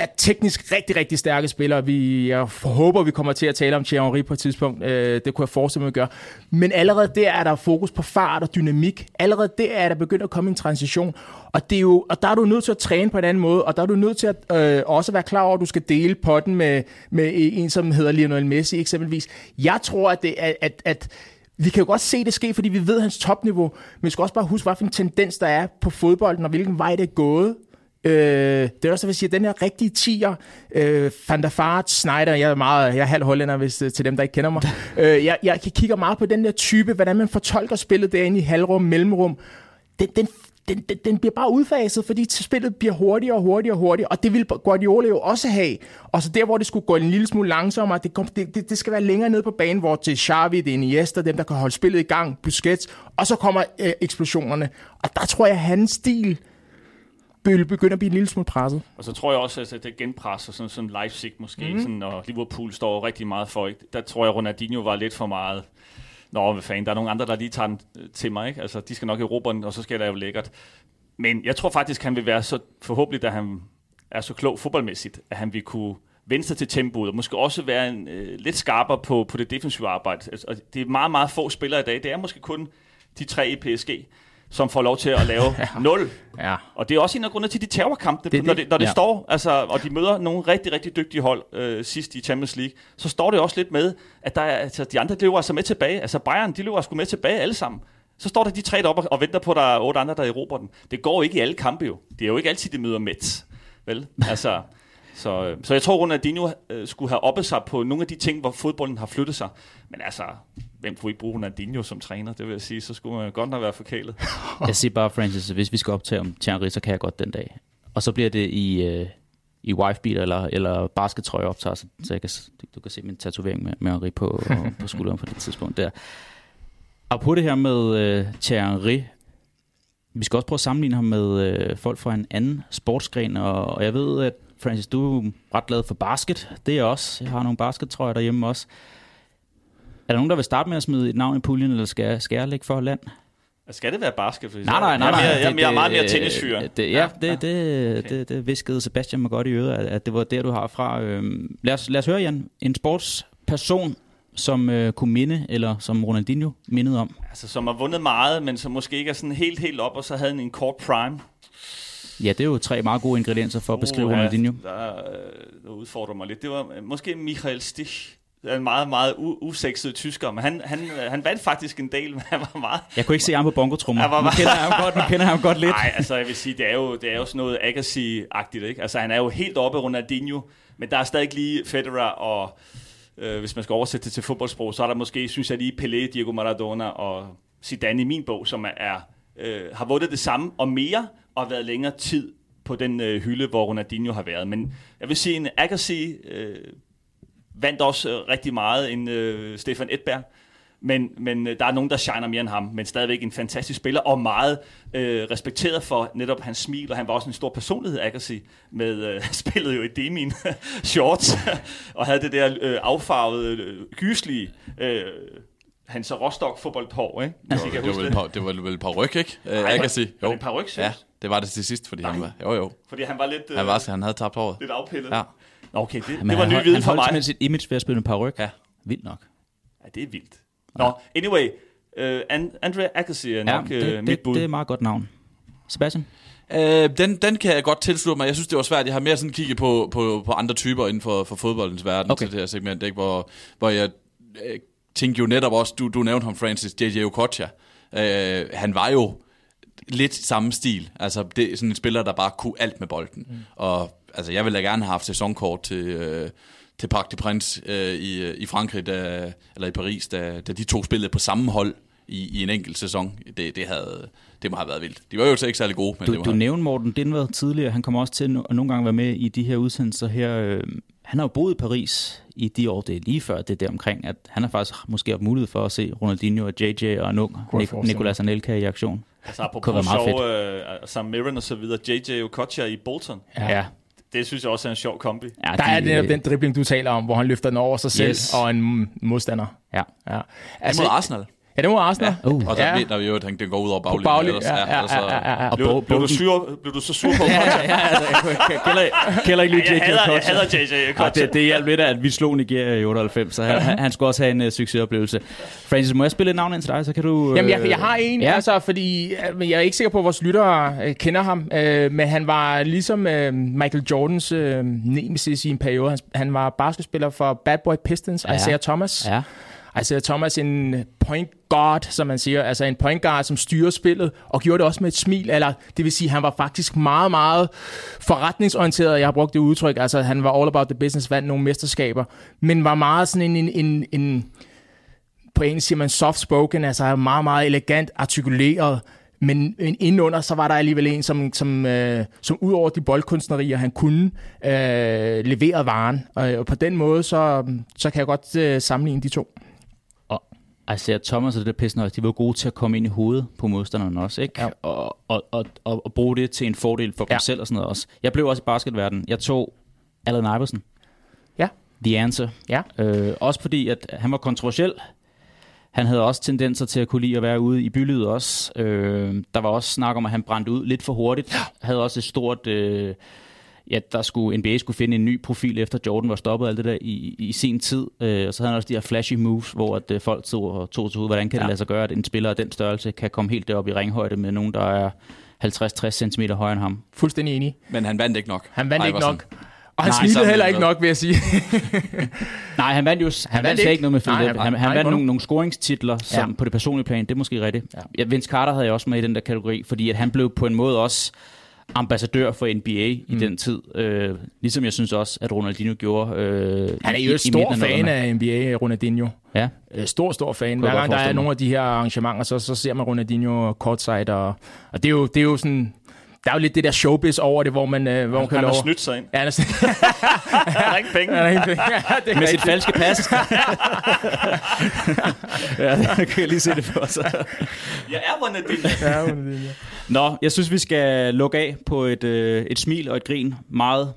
S4: er teknisk rigtig, rigtig stærke spillere. Vi, jeg håber, vi kommer til at tale om Thierry Henry på et tidspunkt. Øh, det kunne jeg forestille mig at gøre. Men allerede der er der fokus på fart og dynamik. Allerede der er der begyndt at komme en transition. Og, det er jo, og der er du nødt til at træne på en anden måde, og der er du nødt til at øh, også være klar over, at du skal dele potten med, med en, som hedder Lionel Messi eksempelvis. Jeg tror, at, det, at, at, at vi kan jo godt se det ske, fordi vi ved hans topniveau, men vi skal også bare huske, hvad tendens der er på fodbolden, og hvilken vej det er gået. Øh, det er også, vil sige, at den her rigtige tiger, øh, Van der Vaart, Snyder, jeg er, meget, jeg er halv hollænder, hvis, øh, til dem, der ikke kender mig. *laughs* øh, jeg, jeg kigger meget på den der type, hvordan man fortolker spillet derinde i halvrum, mellemrum. Den, den, den, den, den bliver bare udfaset, fordi spillet bliver hurtigere og hurtigere og hurtigere, og det vil Guardiola jo også have. Og så der, hvor det skulle gå en lille smule langsommere, det, kom, det, det, det skal være længere ned på banen, hvor til Xavi, det er Iniesta, dem, der kan holde spillet i gang, Busquets, og så kommer øh, eksplosionerne. Og der tror jeg, at hans stil begynde at blive en lille smule presset.
S5: Og så tror jeg også, at det genpresser, sådan som Leipzig måske, mm. sådan, og Liverpool står rigtig meget for. Ikke? Der tror jeg, Ronaldinho var lidt for meget. Nå, hvad fanden, der er nogle andre, der lige tager den øh, til mig. Ikke? Altså, de skal nok erobre den, og så skal det jo lækkert. Men jeg tror faktisk, han vil være så forhåbentlig, da han er så klog fodboldmæssigt, at han vil kunne vende sig til tempoet, og måske også være en, øh, lidt skarpere på, på det defensive arbejde. Altså, og det er meget, meget få spillere i dag. Det er måske kun de tre i PSG, som får lov til at lave *laughs* 0
S4: Ja.
S5: og det er også en af grundene til de terrorkampe,
S4: Det
S5: når
S4: det.
S5: når det
S2: Ja.
S5: ja. står, altså, og de møder nogle rigtig, rigtig dygtige hold øh, sidst i Champions League, så står det også lidt med, at der er, altså, de andre løber altså med tilbage. Altså Bayern, de løber sgu med tilbage alle sammen. Så står der de tre deroppe og- og venter på, at der er otte andre, der erobrer den. Det går ikke i alle kampe jo. Det er jo ikke altid, de møder Mets. Vel? Altså, så, øh, så jeg tror, Ronaldinho øh, skulle have oppet sig på nogle af de ting, hvor fodbolden har flyttet sig. Men altså, hvem kunne ikke bruge Ronaldinho som træner? Det vil jeg sige, så skulle man godt nok være forkælet. *laughs*
S2: Jeg siger bare, Francis, hvis vi skal optage om Thierry, så kan jeg godt den dag. Og så bliver det i, øh, i wifebeat eller, eller baskettrøje optager, så, så jeg kan, du kan se min tatovering med, med Henri på, *laughs* på skulderen på det tidspunkt der. Og på det her med øh, Thierry, vi skal også prøve at sammenligne ham med øh, folk fra en anden sportsgren, og, og jeg ved, at Francis, du er ret glad for basket. Det er jeg også. Jeg har nogle baskettrøjer derhjemme også. Er der nogen, der vil starte med at smide et navn i puljen, eller skal, jeg- skal jeg lægge for land?
S5: Skal det være basket? Fordi
S2: Nej, nej, nej.
S5: Jeg er,
S2: nej.
S5: mere, jeg er,
S2: Det-
S5: mere, meget mere tennisfyr.
S2: Det, ja, det, det,
S5: Okay.
S2: det, det viskede Sebastian mig godt i øret, at, at det var der, du har fra. Øhm, lad, os, lad os høre, Jan. En sportsperson, som øh, kunne minde, eller som Ronaldinho mindede om.
S5: Altså, som har vundet meget, men som måske ikke er sådan helt, helt op, og så havde han en kort prime.
S2: Ja, det er jo tre meget gode ingredienser for at beskrive
S5: Uha,
S2: Ronaldinho.
S5: Der, der udfordrer mig lidt. Det var øh, måske Michael Stich. En meget, meget usekset tysker, men han, han, øh, han vandt faktisk en del, *laughs* men han var meget...
S2: Jeg kunne ikke se ham på bongotrummer. Nu
S5: meget-
S2: kender ham godt, nu kender ham godt lidt. *laughs*
S5: Nej, altså jeg vil sige, det er jo, det er jo sådan noget Agassi-agtigt, ikke? Altså han er jo helt oppe af Ronaldinho, men der er stadig lige Federer og... Øh, hvis man skal oversætte det til fodboldsprog, så er der måske, synes jeg lige, Pelé, Diego Maradona og Zidane i min bog, som er, er øh, har vundet det samme og mere, og været længere tid på den øh, hylde, hvor Ronaldinho har været. Men jeg vil sige, en Agassi øh, vandt også øh, rigtig meget, en øh, Stefan Edberg. Men, men øh, der er nogen, der shiner mere end ham, men stadigvæk en fantastisk spiller, og meget øh, respekteret for netop hans smil, og han var også en stor personlighed, Agassi, med, øh, *laughs* spillede jo i Demin *laughs* shorts, *laughs* og havde det der øh, affarvede, øh, gyslige, øh, Hans Rostock fodboldhår, ikke?
S3: Det var, det var, vel, par, det var vel par ryg, ikke? Øh, jeg kan sige.
S5: Var det paryk, synes
S3: Ja? Det var det til sidst, fordi han
S5: Nej.
S3: var... Jo, jo.
S5: Fordi han var lidt, øh,
S3: Han, var, han havde tabt håret.
S5: lidt afpillet.
S3: Ja.
S5: Nå, okay, det,
S2: Men
S5: det var
S2: han,
S5: ny viden
S2: han
S5: for
S2: holdt
S5: mig.
S2: simpelthen sit image ved at spille med paryk.
S3: Ja.
S2: Vildt nok.
S5: Ja, det er vildt. Nå, anyway. Uh, Andre Agassi er nok ja,
S2: det,
S5: uh, mit
S2: det,
S5: bud.
S2: det er et meget godt navn. Sebastian?
S3: Øh, den, den kan jeg godt tilslutte mig. Jeg synes, det var svært. Jeg har mere sådan kigget på, på, på andre typer inden for, for fodboldens verden
S2: Okay.
S3: til det her segment, ikke? Hvor, hvor jeg øh, tænkte jo netop også, du, du nævnte ham, Francis, J.J. Okocha. Øh, han var jo lidt samme stil. Altså, det er sådan en spiller, der bare kunne alt med bolden. Mm. Og altså, jeg ville da gerne have haft sæsonkort til, øh, til Parc des Princes øh, i, i Frankrig, da, eller i Paris, da, da de to spillede på samme hold i, i en enkelt sæson. Det, det, havde, det må have været vildt. De var jo så ikke særlig gode, men det
S2: Du,
S3: var
S2: du nævnte Morten Dindvad tidligere. Han kommer også til at nogle gange være med i de her udsendelser her. Øh, Han har jo boet i Paris i de år, det er lige før, det er der omkring, at han har faktisk måske haft mulighed for at se Ronaldinho og JJ og en ung Nik- Nicolas Anelka i aktion.
S5: Altså
S2: Kunne
S5: apropos
S2: være meget
S5: sjov, øh, Sam Mirren og så videre, JJ Okocha i Bolton.
S2: Ja, ja,
S5: Det synes jeg også er en sjov kombi.
S2: ja
S4: Der er netop den dribling, du taler om, hvor han løfter den over sig selv
S2: Yes.
S4: og en modstander.
S2: Ja.
S4: ja.
S3: Altså, mod Arsenal.
S4: Ja, det var Arsenal.
S2: Uh.
S3: Og der,
S4: Ja.
S3: ja. der vil jo tænke, den går ud over
S4: På
S3: baglinjen.
S4: baglinjen.
S3: ellers.
S4: Ja, ja,
S3: ellers så-
S4: ja, ja, ja.
S2: Og
S5: Blev, blev, du sur, blev du så sur på *laughs*
S2: ja, ja, altså, jeg kan heller ikke
S5: jeg,
S2: JJ
S5: jeg hader JJ
S2: Ja,
S5: Okocha.
S2: det, det hjalp lidt, at vi slog Nigeria i 98, så han, han, skulle også have en uh, succesoplevelse. Francis, må jeg spille et navn ind til dig, så kan du...
S4: Jamen, jeg,
S2: øh,
S4: jeg har en,
S2: ja.
S4: ja. altså, fordi øh, men jeg er ikke sikker på, at vores lyttere øh, kender ham, øh, men han var ligesom øh, Michael Jordans øh, nemesis i en periode. Han, han var basketspiller for Bad Boy Pistons,
S2: Ja.
S4: ja. Isaiah Thomas.
S2: Ja,
S4: Altså Thomas en point guard, som man siger, altså en point guard, som styrer spillet, og gjorde det også med et smil, eller det vil sige, han var faktisk meget, meget forretningsorienteret, jeg har brugt det udtryk, altså han var all about the business, vandt nogle mesterskaber, men var meget sådan en, en, en, en på engelsk siger man soft spoken, altså meget, meget elegant artikuleret, men men indenunder, så var der alligevel en, som, som, øh, som ud over de boldkunstnerier, han kunne, øh, leverede varen. Og, og på den måde, så, så kan jeg godt øh, sammenligne de to.
S2: Isaiah Thomas og det der Pistons, de var gode til at komme ind i hovedet på modstanderne også, ikke?
S4: Ja.
S2: Og, og, og, og, og bruge det til en fordel for ja.
S4: Ja.
S2: dem selv og sådan noget også. Jeg blev også i basketverdenen. Jeg tog Allen Iverson.
S4: Ja.
S2: The Answer.
S4: Ja.
S2: Øh, også fordi, at han var kontroversiel. Han havde også tendenser til at kunne lide at være ude i bylivet også. Øh, der var også snak om, at han brændte ud lidt for hurtigt. Ja. Havde også et stort... Øh, ja, der skulle NBA skulle finde en ny profil efter Jordan var stoppet alt det der i, i sin tid. Øh, og så havde han også de her flashy moves, hvor at, øh, folk tog, og tog til hovedet, hvordan kan ja. det lade sig gøre, at en spiller af den størrelse kan komme helt derop i ringhøjde med nogen, der er 50-60 cm højere end ham.
S4: Fuldstændig enig.
S3: Men han vandt ikke nok.
S4: Han vandt ikke
S3: Iverson.
S4: nok. Og han
S2: Nej,
S4: smilede heller ikke nok, vil jeg sige. *laughs*
S2: Nej, han vandt jo han, han vandt
S4: ikke.
S2: ikke noget med
S4: Nej,
S2: Philadelphia.
S4: han
S2: Han,
S4: var-
S2: han vandt nogle, nogle scoringstitler som,
S4: Ja.
S2: på det personlige plan. Det er måske rigtigt.
S4: Ja.
S2: Ja. Vince Carter havde jeg også med i den der kategori, fordi at han blev på en måde også ambassadør for NBA i
S4: Mm.
S2: den tid. Øh, ligesom jeg synes også, at Ronaldinho gjorde øh,
S4: Han er
S2: i-
S4: jo
S2: i
S4: et stor fan af NBA, Ronaldinho.
S2: Ja.
S4: Øh, Stor, stor fan. Hver gang der er nogle af de her arrangementer, så, så ser man Ronaldinho courtside. Og, og det, er jo, det er jo sådan... Der er jo lidt det der showbiz over det, hvor man, øh, hvor man kan
S5: Han har snydt sig ind.
S4: Ja, han er. *laughs*
S5: Han har ikke penge.
S4: Han er helt- *laughs* ja, det er
S2: Med sit falske pas. *laughs* ja, det kan jeg lige se det for sig.
S5: Jeg er Ronaldinho.
S4: Ja, Ronaldinho.
S2: Nå, jeg synes, vi skal lukke af på et, øh, et smil og et grin. Meget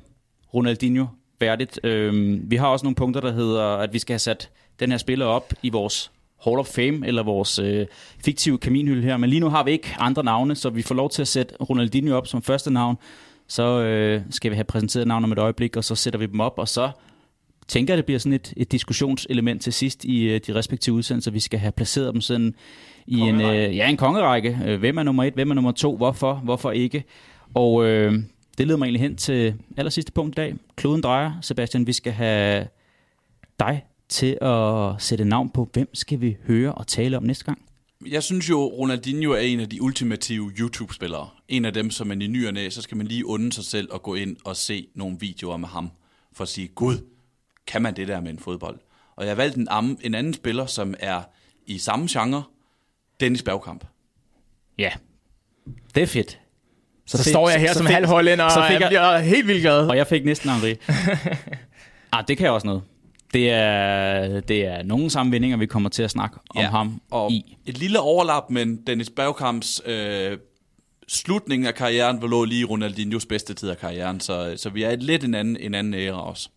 S2: Ronaldinho værdigt. Øhm, vi har også nogle punkter, der hedder, at vi skal have sat den her spiller op i vores Hall of Fame, eller vores øh, fiktive kaminhylde her. Men lige nu har vi ikke andre navne, så vi får lov til at sætte Ronaldinho op som første navn. Så øh, skal vi have præsenteret navn om et øjeblik, og så sætter vi dem op, og så tænker jeg, det bliver sådan et, et diskussionselement til sidst i øh, de respektive udsendelser. Vi skal have placeret dem sådan i en, øh, ja, en kongerække. Øh, Hvem er nummer et, hvem er nummer to, hvorfor, hvorfor ikke? Og øh, det leder mig egentlig hen til aller sidste punkt i dag. Kloden drejer, Sebastian. Vi skal have dig til at sætte navn på, hvem skal vi høre og tale om næste gang?
S3: Jeg synes jo, Ronaldinho er en af de ultimative YouTube-spillere. En af dem, som man i ny og næ, så skal man lige unde sig selv og gå ind og se nogle videoer med ham. For at sige, gud, kan man det der med en fodbold? Og jeg har valgt en, am- en anden spiller, som er i samme genre, Dennis Bergkamp.
S2: Ja, det er fedt.
S4: Så, så
S2: fik-
S4: står jeg her
S2: så
S4: som
S2: fik-
S4: halv hollænder,
S2: så
S4: og
S2: fik
S4: jeg
S2: jeg-
S4: bliver helt vildt glad.
S2: Og jeg fik næsten Henri. *laughs* ah, det kan også noget. Det er, det er nogle sammenvendinger, vi kommer til at snakke om
S3: Ja,
S2: ham
S3: Og
S2: i.
S3: et lille overlap, men Dennis Bergkamps øh, slutning af karrieren var lå lige i Ronaldinhos bedste tid af karrieren, så, så vi er et lidt en anden, en anden æra også.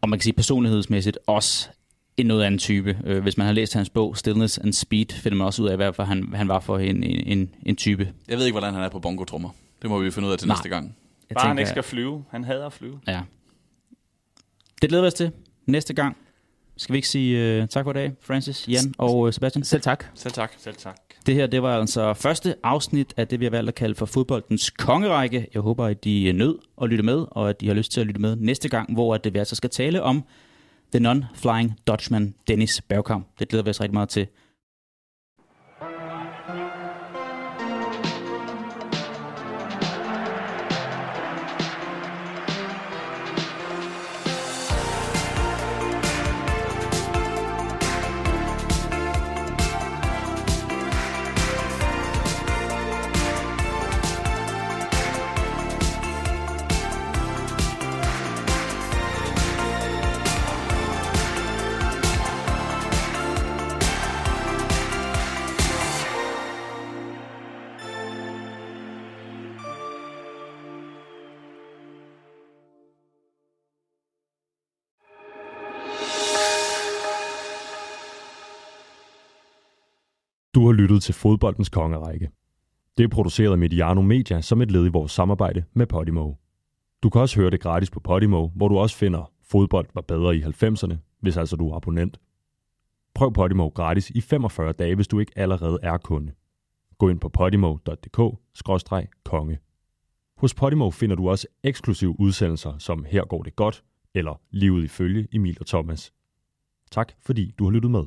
S2: Og man kan sige personlighedsmæssigt også en noget anden type. Øh, Hvis man har læst hans bog, Stillness and Speed, finder man også ud af, hvad for han, han var for en, en, en, type.
S3: Jeg ved ikke, hvordan han er på bongotrummer. Det må vi finde ud af til
S2: Nej.
S3: næste gang.
S2: Jeg
S5: Bare han
S2: tænker-
S5: ikke skal flyve. Han hader at flyve.
S2: Ja. Det glæder vi os til. Næste gang skal vi ikke sige uh, tak for i dag, Francis, Jan og uh, Sebastian.
S4: Selv tak.
S3: Selv tak.
S5: Selv tak.
S2: Det her, det var altså første afsnit af det, vi har valgt at kalde for fodboldens kongerække. Jeg håber, at de nød at lytte med, og at de har lyst til at lytte med næste gang, hvor at det vi altså skal tale om The Non-Flying Dutchman Dennis Bergkamp. Det glæder vi os rigtig meget til.
S1: Lyttet til Fodboldens Kongerække. Det er produceret af Mediano Media som et led i vores samarbejde med Podimo. Du kan også høre det gratis på Podimo, hvor du også finder Fodbold var bedre i 90'erne, hvis altså du er abonnent. Prøv Podimo gratis i 45 dage, hvis du ikke allerede er kunde. Gå ind på podimo.dk-konge. Hos Podimo finder du også eksklusive udsendelser, som Her går det godt, eller Livet i følge Emil og Thomas. Tak fordi du har lyttet med.